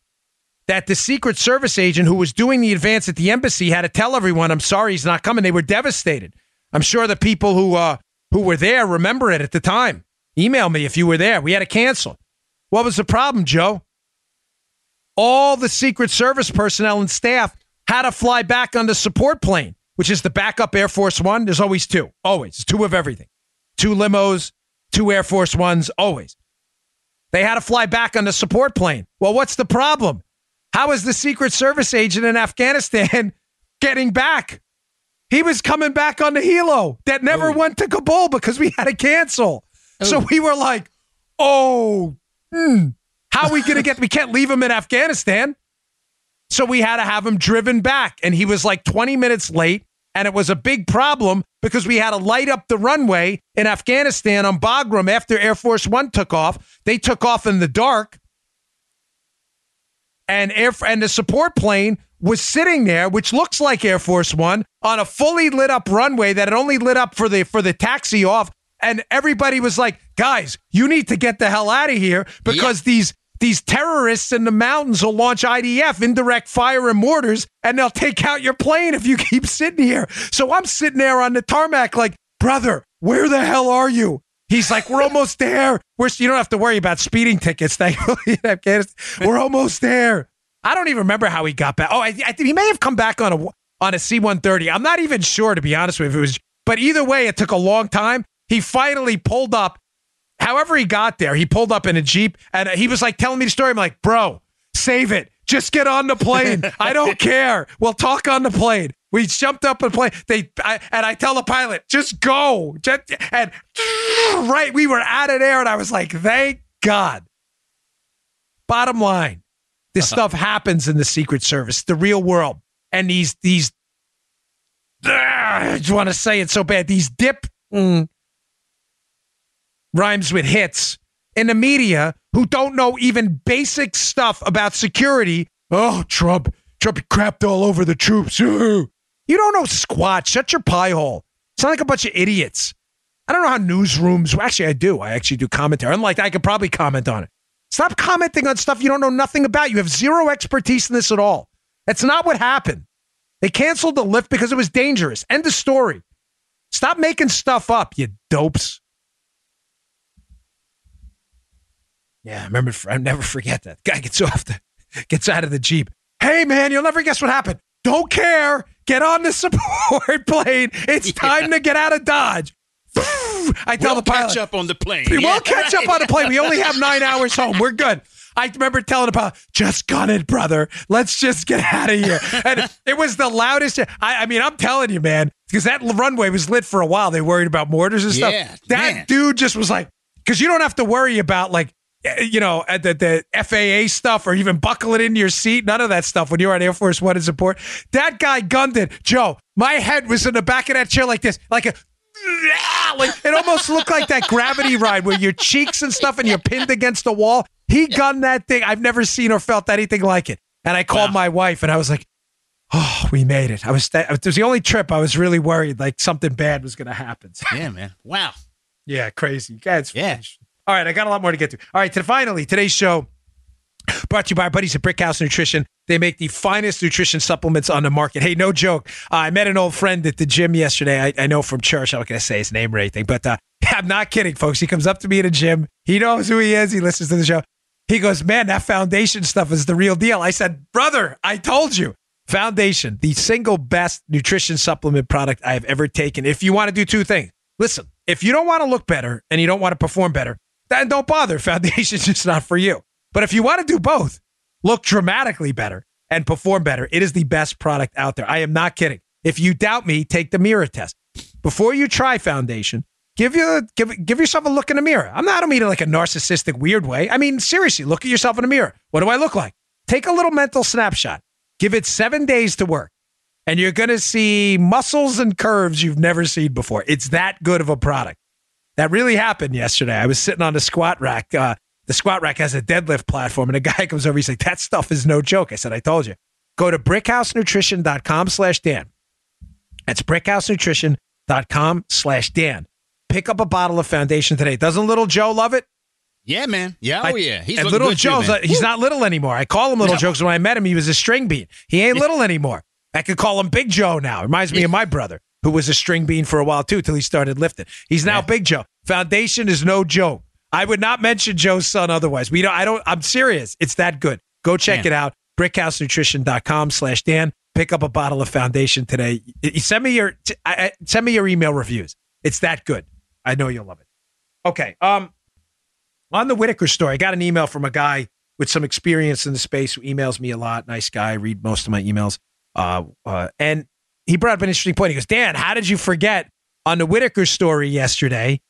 That the Secret Service agent who was doing the advance at the embassy had to tell everyone, "I'm sorry, he's not coming." They were devastated. I'm sure the people who uh, who were there remember it at the time. Email me if you were there. We had to cancel. What was the problem, Joe? All the Secret Service personnel and staff had to fly back on the support plane, which is the backup Air Force One. There's always two, always two of everything, two limos, two Air Force Ones, always. They had to fly back on the support plane. Well, what's the problem? How is the Secret Service agent in Afghanistan getting back? He was coming back on the helo that never went to Kabul because we had to cancel. So we were like, oh, hmm, how are we going to get? we can't leave him in Afghanistan. So we had to have him driven back. And he was like 20 minutes late. And it was a big problem because we had to light up the runway in Afghanistan on Bagram after Air Force One took off. They took off in the dark. And air and the support plane was sitting there, which looks like Air Force One, on a fully lit up runway that had only lit up for the for the taxi off. And everybody was like, guys, you need to get the hell out of here because yep. these these terrorists in the mountains will launch IDF, indirect fire and mortars, and they'll take out your plane if you keep sitting here. So I'm sitting there on the tarmac, like, brother, where the hell are you? He's like, we're almost there. We're, you don't have to worry about speeding tickets, thankfully, in Afghanistan. We're almost there. I don't even remember how he got back. Oh, I, I think he may have come back on a on a C-130. I'm not even sure, to be honest with you, if it was. But either way, it took a long time. He finally pulled up however he got there, he pulled up in a Jeep and he was like telling me the story. I'm like, bro, save it. Just get on the plane. I don't care. We'll talk on the plane. We jumped up and plane. They I, and I tell the pilot, just go. Just, and right, we were out of there, and I was like, thank God. Bottom line, this uh-huh. stuff happens in the Secret Service, the real world, and these these. I just want to say it so bad. These dip mm, rhymes with hits in the media who don't know even basic stuff about security. Oh, Trump, Trump crapped all over the troops. You don't know squat. Shut your pie hole. Sound like a bunch of idiots. I don't know how newsrooms. Actually, I do. I actually do commentary. Unlike I could probably comment on it. Stop commenting on stuff you don't know nothing about. You have zero expertise in this at all. That's not what happened. They canceled the lift because it was dangerous. End of story. Stop making stuff up, you dopes. Yeah, I remember. I never forget that guy gets off the gets out of the jeep. Hey man, you'll never guess what happened. Don't care. Get on the support plane. It's time to get out of Dodge. I tell we'll the pilot. catch up on the plane. We'll yeah, catch right. up on the plane. We only have nine hours home. We're good. I remember telling the pilot, just gun it, brother. Let's just get out of here. And it was the loudest. I, I mean, I'm telling you, man, because that runway was lit for a while. They worried about mortars and stuff. Yeah, that man. dude just was like, because you don't have to worry about like eh, you know, the, the FAA stuff or even buckle it into your seat. None of that stuff when you're on Air Force One in support. That guy gunned it. Joe, my head was in the back of that chair like this, like a. Like it almost looked like that gravity ride where your cheeks and stuff and you're pinned against the wall. He gunned that thing. I've never seen or felt anything like it. And I called wow. my wife and I was like, "Oh, we made it." I was th- it was the only trip I was really worried like something bad was going to happen. yeah, man. Wow. Yeah, crazy. Yeah, yeah. All right, I got a lot more to get to. All right, to finally, today's show brought to you by our buddies at Brickhouse Nutrition. They make the finest nutrition supplements on the market. Hey, no joke. Uh, I met an old friend at the gym yesterday. I, I know from church. I'm not going to say his name or anything, but uh, I'm not kidding, folks. He comes up to me in a gym. He knows who he is. He listens to the show. He goes, Man, that foundation stuff is the real deal. I said, Brother, I told you. Foundation, the single best nutrition supplement product I have ever taken. If you want to do two things, listen, if you don't want to look better and you don't want to perform better, then don't bother. Foundation's just not for you. But if you want to do both, look dramatically better and perform better, it is the best product out there. I am not kidding. If you doubt me, take the mirror test. Before you try Foundation, give you give give yourself a look in the mirror. I'm not I don't mean it like a narcissistic weird way. I mean seriously, look at yourself in the mirror. What do I look like? Take a little mental snapshot. Give it 7 days to work. And you're going to see muscles and curves you've never seen before. It's that good of a product. That really happened yesterday. I was sitting on the squat rack. Uh, the squat rack has a deadlift platform, and a guy comes over. He's like, "That stuff is no joke." I said, "I told you." Go to brickhousenutrition.com slash Dan. That's brickhousenutrition.com slash Dan. Pick up a bottle of foundation today. Doesn't little Joe love it? Yeah, man. Yeah, oh I- yeah. He's and little good too, Joe's, man. uh, he's not little anymore. I call him little No. Joe 'cause when I met him, he was a string bean. He ain't little anymore. I could call him Big Joe now. Reminds me of my brother, who was a string bean for a while too, till he started lifting. He's now Yeah. Big Joe. Foundation is no joke. I would not mention Joe's son otherwise. We don't. I don't. I'm serious. It's that good. Go check Man. it out. Brickhousenutrition.com slash Dan. Pick up a bottle of Foundation today. Send me your t- I- I- send me your email reviews. It's that good. I know you'll love it. Okay. Um, on the Whitaker story, I got an email from a guy with some experience in the space who emails me a lot. Nice guy. I read most of my emails. Uh, uh, and he brought up an interesting point. He goes, Dan, how did you forget on the Whitaker story yesterday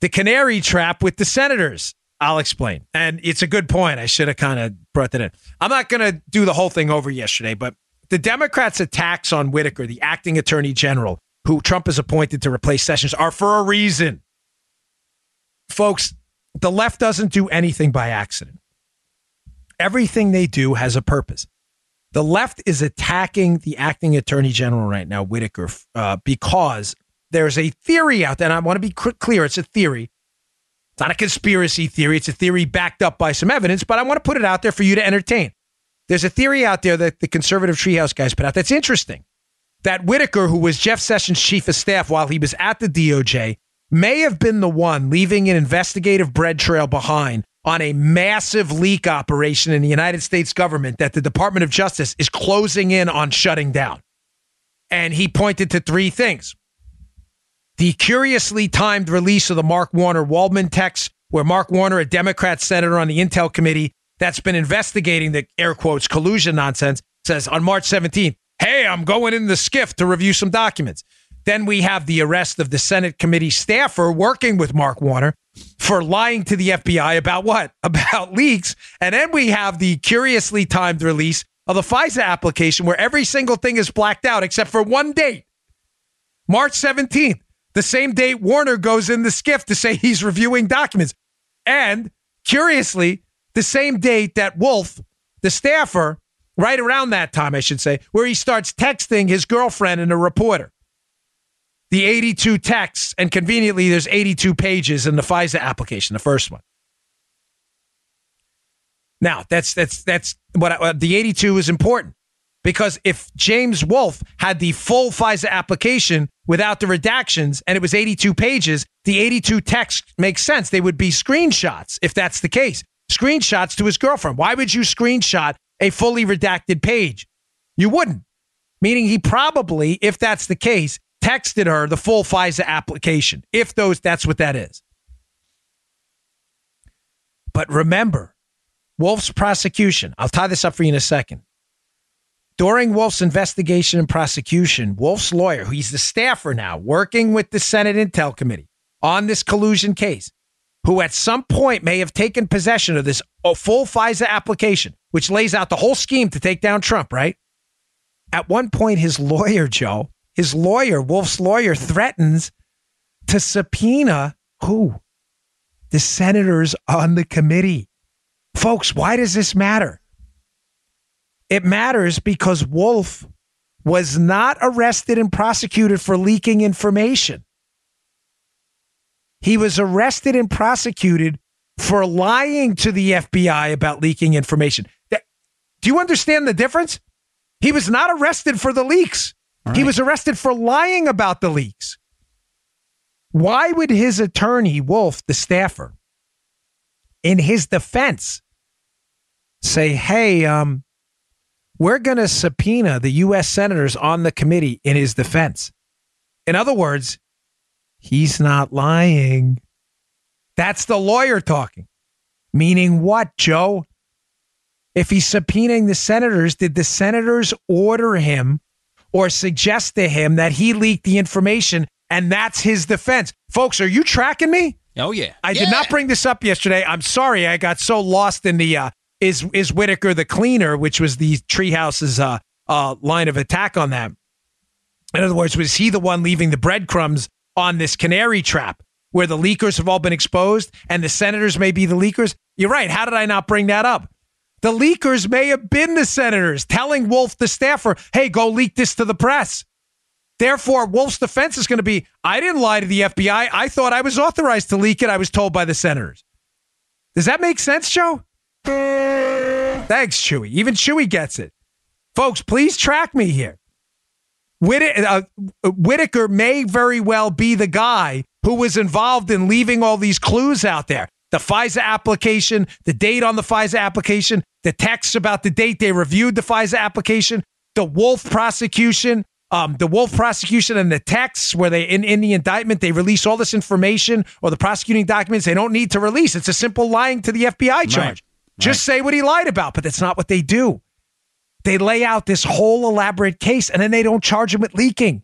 the canary trap with the senators? I'll explain. And it's a good point. I should have kind of brought that in. I'm not going to do the whole thing over yesterday, but the Democrats' attacks on Whitaker, the acting attorney general, who Trump has appointed to replace Sessions, are for a reason. Folks, the left doesn't do anything by accident. Everything they do has a purpose. The left is attacking the acting attorney general right now, Whitaker, uh, because there's a theory out there. And I want to be clear it's a theory. It's not a conspiracy theory. It's a theory backed up by some evidence, but I want to put it out there for you to entertain. There's a theory out there that the conservative treehouse guys put out that's interesting. That Whitaker, who was Jeff Sessions' chief of staff while he was at the DOJ, may have been the one leaving an investigative bread trail behind on a massive leak operation in the United States government that the Department of Justice is closing in on shutting down. And he pointed to three things the curiously timed release of the Mark Warner Waldman text, where Mark Warner, a Democrat senator on the Intel committee that's been investigating the air quotes collusion nonsense, says on March 17th, Hey, I'm going in the SCIF to review some documents. Then we have the arrest of the Senate committee staffer working with Mark Warner for lying to the FBI about what? About leaks. And then we have the curiously timed release of the FISA application where every single thing is blacked out except for one date. March 17th, the same date Warner goes in the SCIF to say he's reviewing documents. And curiously, the same date that Wolfe, the staffer, right around that time, I should say, where he starts texting his girlfriend and a reporter. The 82 texts, and conveniently, there's 82 pages in the FISA application, the first one. Now, that's that's that's what I, uh, the 82 is important because if James Wolfe had the full FISA application without the redactions and it was 82 pages, the 82 text makes sense. They would be screenshots if that's the case. Screenshots to his girlfriend. Why would you screenshot a fully redacted page? You wouldn't. Meaning he probably, if that's the case, texted her the full FISA application. If those that's what that is. But remember, Wolfe's prosecution, I'll tie this up for you in a second. During Wolfe's investigation and prosecution, Wolfe's lawyer, who he's the staffer now, working with the Senate Intel Committee on this collusion case, who at some point may have taken possession of this uh, full FISA application, which lays out the whole scheme to take down Trump, right? At one point, his lawyer, Joe, his lawyer, Wolfe's lawyer, threatens to subpoena who? The senators on the committee. Folks, why does this matter? It matters because Wolfe was not arrested and prosecuted for leaking information. He was arrested and prosecuted for lying to the FBI about leaking information. Do you understand the difference? He was not arrested for the leaks. He was arrested for lying about the leaks. Why would his attorney, Wolfe, the staffer, in his defense, say, hey, um, we're going to subpoena the U.S. senators on the committee in his defense. In other words, he's not lying. That's the lawyer talking. Meaning what, Joe? If he's subpoenaing the senators, did the senators order him or suggest to him that he leaked the information and that's his defense? Folks, are you tracking me? Oh yeah. I yeah. did not bring this up yesterday. I'm sorry. I got so lost in the uh, is is Whitaker the cleaner, which was the Treehouse's uh, uh, line of attack on that. In other words, was he the one leaving the breadcrumbs on this canary trap where the leakers have all been exposed and the senators may be the leakers? You're right. How did I not bring that up? The leakers may have been the senators telling Wolfe, the staffer, hey, go leak this to the press. Therefore, Wolfe's defense is going to be I didn't lie to the FBI. I thought I was authorized to leak it. I was told by the senators. Does that make sense, Joe? Thanks, Chewy. Even Chewy gets it. Folks, please track me here. Whitt- uh, Whitaker may very well be the guy who was involved in leaving all these clues out there. The FISA application, the date on the FISA application, the texts about the date they reviewed the FISA application, the Wolfe prosecution, um, the Wolfe prosecution and the texts where they in, in the indictment they release all this information or the prosecuting documents they don't need to release. It's a simple lying to the FBI charge. Right. Just say what he lied about, but that's not what they do. They lay out this whole elaborate case and then they don't charge him with leaking.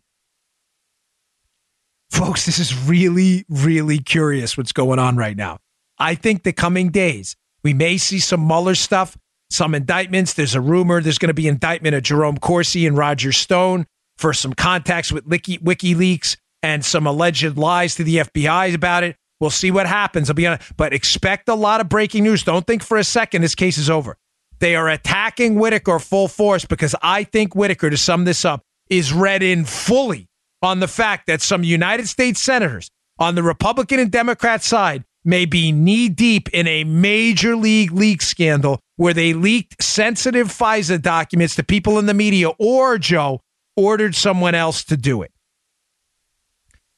Folks, this is really, really curious what's going on right now. I think the coming days, we may see some Mueller stuff, some indictments. There's a rumor there's going to be indictment of Jerome Corsi and Roger Stone for some contacts with WikiLeaks and some alleged lies to the FBI about it. We'll see what happens. I'll be honest, but expect a lot of breaking news. Don't think for a second this case is over. They are attacking Whitaker full force because I think Whitaker, to sum this up, is read in fully on the fact that some United States senators on the Republican and Democrat side may be knee deep in a major league leak scandal where they leaked sensitive FISA documents to people in the media or, Joe, ordered someone else to do it.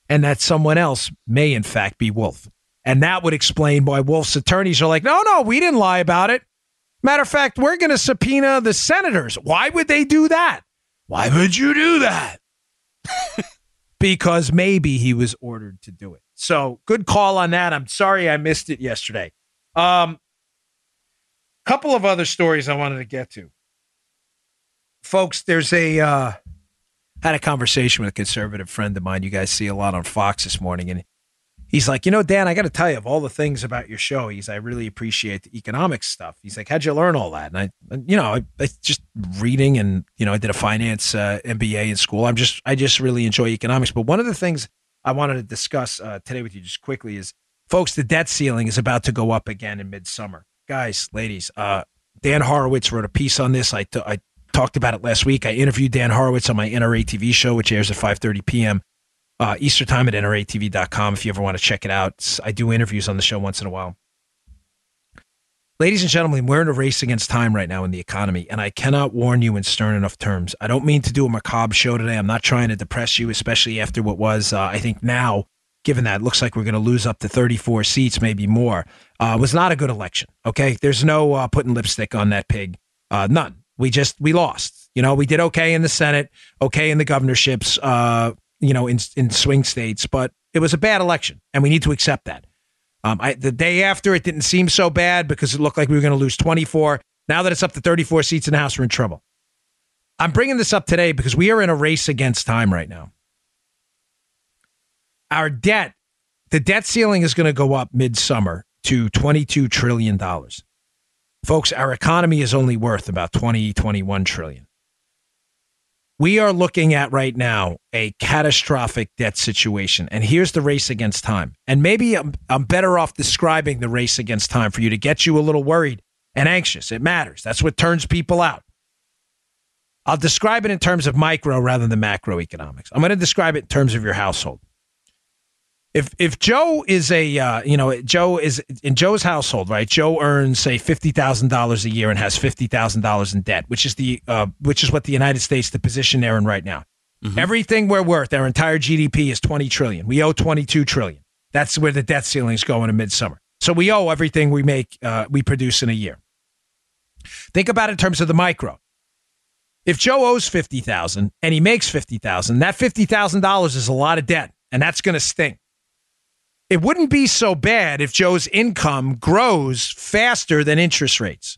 And that someone else may, in fact, be Wolfe. And that would explain why Wolfe's attorneys are like, no, no, we didn't lie about it. Matter of fact, we're going to subpoena the senators. Why would they do that? Why would you do that? because maybe he was ordered to do it. So good call on that. I'm sorry I missed it yesterday. Um, couple of other stories I wanted to get to, folks. There's a uh, had a conversation with a conservative friend of mine. You guys see a lot on Fox this morning, and he's like, you know, Dan, I got to tell you, of all the things about your show, he's, I really appreciate the economics stuff. He's like, how'd you learn all that? And I, you know, I, I just reading and, you know, I did a finance uh, MBA in school. I'm just, I just really enjoy economics. But one of the things I wanted to discuss uh, today with you just quickly is, folks, the debt ceiling is about to go up again in midsummer. Guys, ladies, uh, Dan Horowitz wrote a piece on this. I, t- I talked about it last week. I interviewed Dan Horowitz on my NRA TV show, which airs at 5:30 p.m. Uh, Eastern time at NRATV.com. If you ever want to check it out, I do interviews on the show once in a while. Ladies and gentlemen, we're in a race against time right now in the economy, and I cannot warn you in stern enough terms. I don't mean to do a macabre show today. I'm not trying to depress you, especially after what was, uh, I think now, given that it looks like we're going to lose up to 34 seats, maybe more, uh, was not a good election. Okay. There's no uh, putting lipstick on that pig. Uh, none. We just, we lost. You know, we did okay in the Senate, okay in the governorships, uh, you know, in, in swing states, but it was a bad election, and we need to accept that. Um, I, the day after, it didn't seem so bad because it looked like we were going to lose 24. Now that it's up to 34 seats in the House, we're in trouble. I'm bringing this up today because we are in a race against time right now. Our debt, the debt ceiling is going to go up midsummer to $22 trillion. Folks, our economy is only worth about 20, 21 trillion. We are looking at right now a catastrophic debt situation. And here's the race against time. And maybe I'm, I'm better off describing the race against time for you to get you a little worried and anxious. It matters. That's what turns people out. I'll describe it in terms of micro rather than macroeconomics. I'm going to describe it in terms of your household. If if Joe is a uh, you know Joe is in Joe's household right Joe earns say fifty thousand dollars a year and has fifty thousand dollars in debt which is the uh, which is what the United States the position they're in right now mm-hmm. everything we're worth our entire GDP is twenty trillion we owe twenty two trillion that's where the debt ceiling is going in midsummer so we owe everything we make uh, we produce in a year Think about it in terms of the micro. If Joe owes 50,000 and he makes 50,000, that $50,000 is a lot of debt and that's going to sting. It wouldn't be so bad if Joe's income grows faster than interest rates.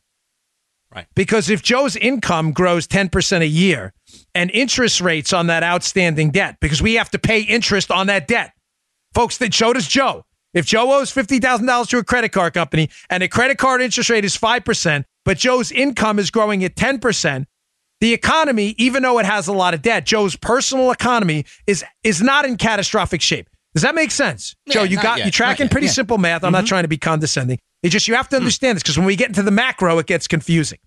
Right. Because if Joe's income grows 10% a year and interest rates on that outstanding debt, because we have to pay interest on that debt. Folks, that so does Joe. If Joe owes $50,000 to a credit card company and a credit card interest rate is 5%, but Joe's income is growing at 10%, the economy, even though it has a lot of debt, Joe's personal economy is is not in catastrophic shape. Does that make sense? Yeah, Joe, you got yet, you tracking pretty yeah. simple math. I'm not trying to be condescending. It's just you have to understand this because when we get into the macro, it gets confusing.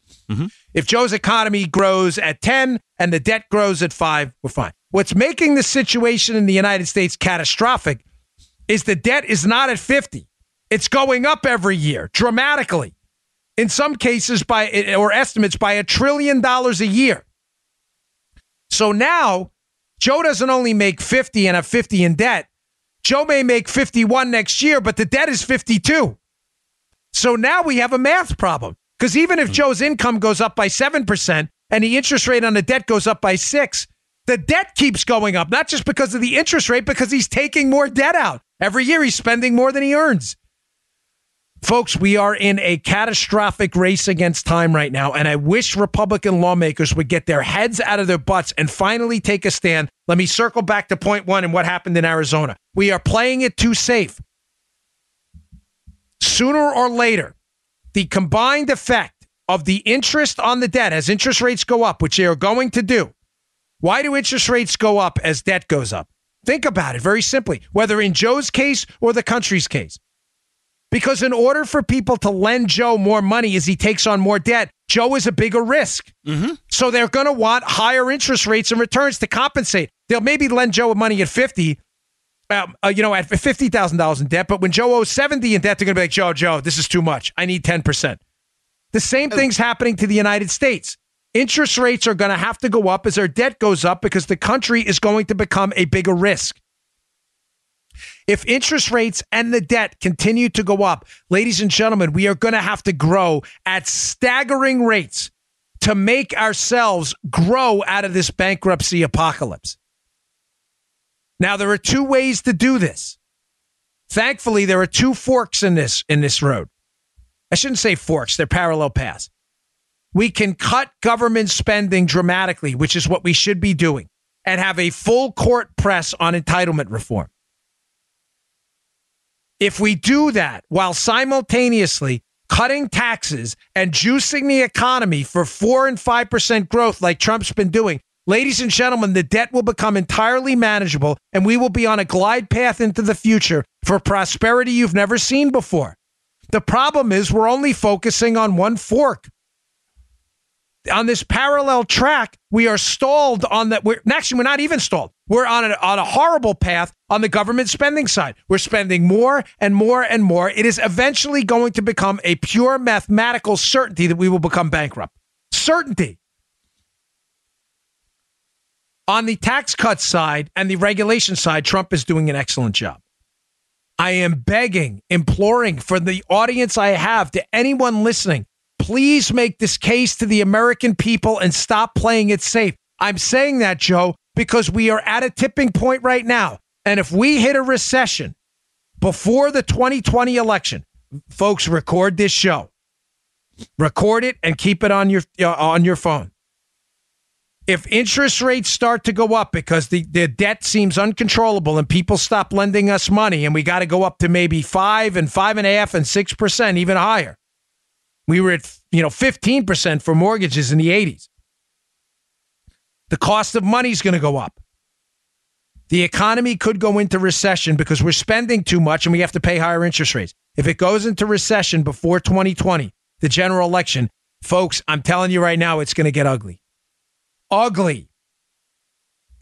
If Joe's economy grows at 10 and the debt grows at 5, we're fine. What's making the situation in the United States catastrophic is the debt is not at 50. It's going up every year dramatically. In some cases by or estimates by a trillion dollars a year. So now Joe doesn't only make 50 and have 50 in debt. Joe may make 51 next year, but the debt is 52. So now we have a math problem. Because even if hmm. Joe's income goes up by 7% and the interest rate on the debt goes up by 6, the debt keeps going up, not just because of the interest rate, because he's taking more debt out. Every year he's spending more than he earns. Folks, we are in a catastrophic race against time right now, and I wish Republican lawmakers would get their heads out of their butts and finally take a stand. Let me circle back to point one and what happened in Arizona. We are playing it too safe. Sooner or later, the combined effect of the interest on the debt as interest rates go up, which they are going to do. Why do interest rates go up as debt goes up? Think about it very simply, whether in Joe's case or the country's case. Because in order for people to lend Joe more money as he takes on more debt, Joe is a bigger risk. So they're going to want higher interest rates and returns to compensate. They'll maybe lend Joe money at 50, um, uh, you know, at $50,000 in debt. But when Joe owes 70 in debt, they're going to be like, Joe, Joe, this is too much. I need 10%. The same thing's happening to the United States. Interest rates are going to have to go up as our debt goes up because the country is going to become a bigger risk. If interest rates and the debt continue to go up, ladies and gentlemen, we are going to have to grow at staggering rates to make ourselves grow out of this bankruptcy apocalypse. Now there are two ways to do this. Thankfully, there are two forks in this in this road. I shouldn't say forks, they're parallel paths. We can cut government spending dramatically, which is what we should be doing, and have a full court press on entitlement reform. If we do that while simultaneously cutting taxes and juicing the economy for 4 and 5% growth like Trump's been doing, ladies and gentlemen, the debt will become entirely manageable and we will be on a glide path into the future for prosperity you've never seen before. The problem is we're only focusing on one fork. On this parallel track, we are stalled on that. We're actually we're not even stalled. We're on a, on a horrible path on the government spending side. We're spending more and more and more. It is eventually going to become a pure mathematical certainty that we will become bankrupt. Certainty. On the tax cut side and the regulation side, Trump is doing an excellent job. I am begging, imploring for the audience I have to anyone listening, please make this case to the American people and stop playing it safe. I'm saying that, Joe, because we are at a tipping point right now. And if we hit a recession before the 2020 election, folks, record this show. Record it and keep it on your uh, on your phone. If interest rates start to go up because the, the debt seems uncontrollable and people stop lending us money and we got to go up to maybe five and five and a half and six percent, even higher. We were at you know 15% for mortgages in the 80s. The cost of money is going to go up. The economy could go into recession because we're spending too much and we have to pay higher interest rates. If it goes into recession before 2020, the general election, folks, I'm telling you right now, it's going to get ugly. Ugly.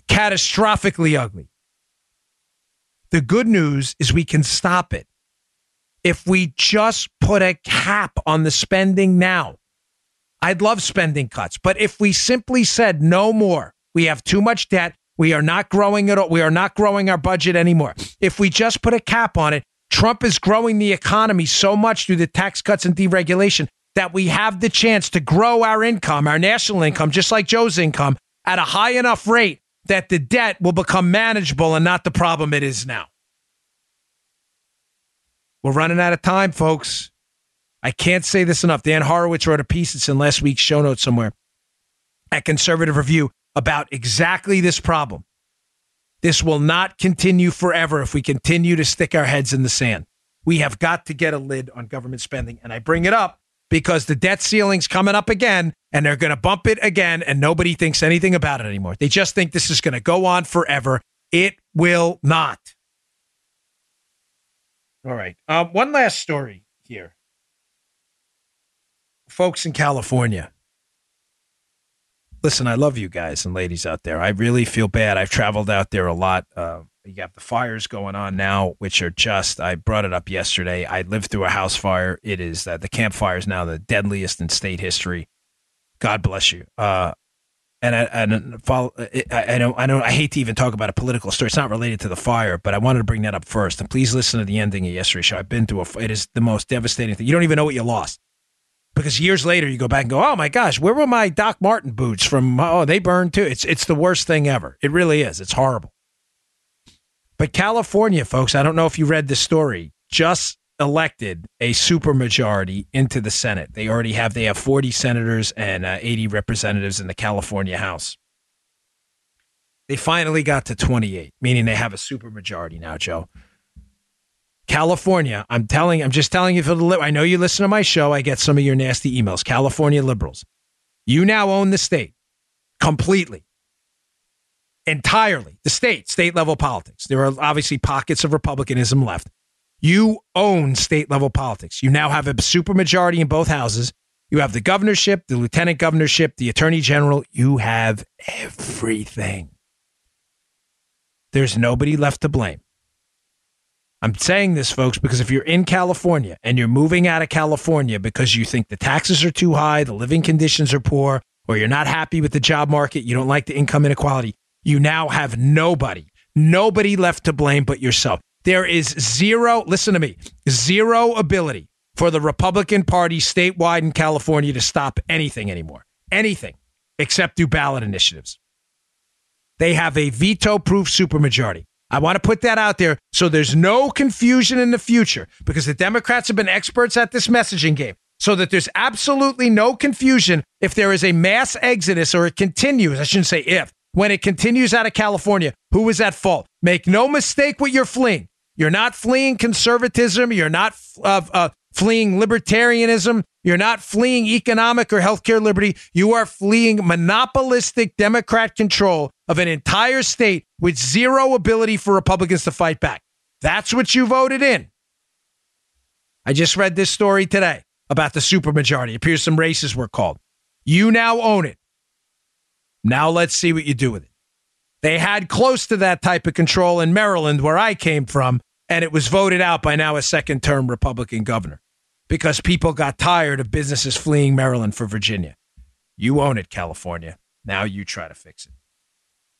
Catastrophically ugly. The good news is we can stop it if we just put a cap on the spending now. I'd love spending cuts, but if we simply said no more, we have too much debt. We are not growing it. We are not growing our budget anymore. If we just put a cap on it, Trump is growing the economy so much through the tax cuts and deregulation. that we have the chance to grow our income, our national income, just like Joe's income, at a high enough rate that the debt will become manageable and not the problem it is now. We're running out of time, folks. I can't say this enough. Dan Horowitz wrote a piece, it's in last week's show notes somewhere at Conservative Review about exactly this problem. This will not continue forever if we continue to stick our heads in the sand. We have got to get a lid on government spending. And I bring it up because the debt ceiling's coming up again and they're going to bump it again and nobody thinks anything about it anymore. They just think this is going to go on forever. It will not. All right. Um, one last story here. Folks in California. Listen, I love you guys and ladies out there. I really feel bad. I've traveled out there a lot. Uh, you have the fires going on now, which are just, I brought it up yesterday. I lived through a house fire. It is uh, the Camp Fire is now the deadliest in state history. God bless you. Uh, and I, and follow, I, I know I know I hate to even talk about a political story. It's not related to the fire, but I wanted to bring that up first. And please listen to the ending of yesterday's show. I've been through a. It is the most devastating thing. You don't even know what you lost because years later you go back and go, oh my gosh, where were my Doc Martin boots from? Oh, they burned too. It's it's the worst thing ever. It really is. It's horrible. But California, folks, I don't know if you read the story, just elected a supermajority into the Senate. They already have they have 40 senators and uh, 80 representatives in the California House. They finally got to 28, meaning they have a supermajority now, Joe. California, I'm telling, I'm just telling you for the. I know you listen to my show. I get some of your nasty emails. California liberals, you now own the state completely entirely the state, state level politics. There are obviously pockets of republicanism left. You own state level politics. You now have a supermajority in both houses. You have the governorship, the lieutenant governorship, the attorney general. You have everything. There's nobody left to blame. I'm saying this, folks, because if you're in California and you're moving out of California because you think the taxes are too high, the living conditions are poor, or you're not happy with the job market, you don't like the income inequality, you now have nobody, nobody left to blame but yourself. There is zero, listen to me, zero ability for the Republican Party statewide in California to stop anything anymore. Anything except through ballot initiatives. They have a veto proof supermajority. I want to put that out there so there's no confusion in the future because the Democrats have been experts at this messaging game. So that there's absolutely no confusion if there is a mass exodus or it continues. I shouldn't say if, when it continues out of California, who is at fault? Make no mistake what you're fleeing. You're not fleeing conservatism. You're not uh, uh, fleeing libertarianism. You're not fleeing economic or healthcare liberty. You are fleeing monopolistic Democrat control of an entire state with zero ability for Republicans to fight back. That's what you voted in. I just read this story today about the supermajority. It appears some races were called. You now own it. Now let's see what you do with it. They had close to that type of control in Maryland, where I came from, and it was voted out by now a second term Republican governor because people got tired of businesses fleeing Maryland for Virginia. You own it, California. Now you try to fix it.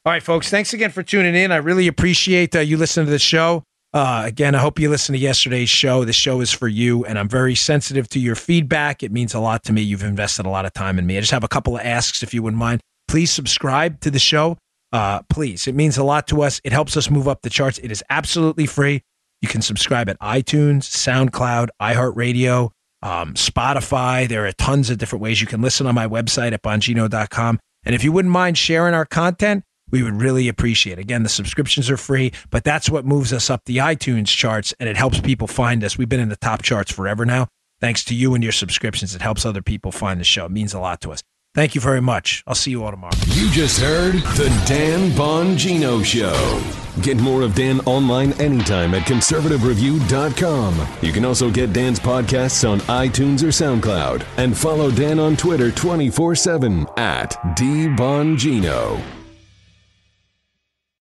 All right, folks, thanks again for tuning in. I really appreciate uh, you listening to the show. Uh, again, I hope you listened to yesterday's show. The show is for you, and I'm very sensitive to your feedback. It means a lot to me. You've invested a lot of time in me. I just have a couple of asks, if you wouldn't mind please subscribe to the show. Uh, please, it means a lot to us. It helps us move up the charts. It is absolutely free. You can subscribe at iTunes, SoundCloud, iHeartRadio, um, Spotify. There are tons of different ways you can listen on my website at bongino.com. And if you wouldn't mind sharing our content, we would really appreciate. Again, the subscriptions are free, but that's what moves us up the iTunes charts and it helps people find us. We've been in the top charts forever now. Thanks to you and your subscriptions, it helps other people find the show. It means a lot to us. Thank you very much. I'll see you all tomorrow. You just heard The Dan Bongino Show. Get more of Dan online anytime at conservativereview.com. You can also get Dan's podcasts on iTunes or SoundCloud. And follow Dan on Twitter 24 7 at DBongino.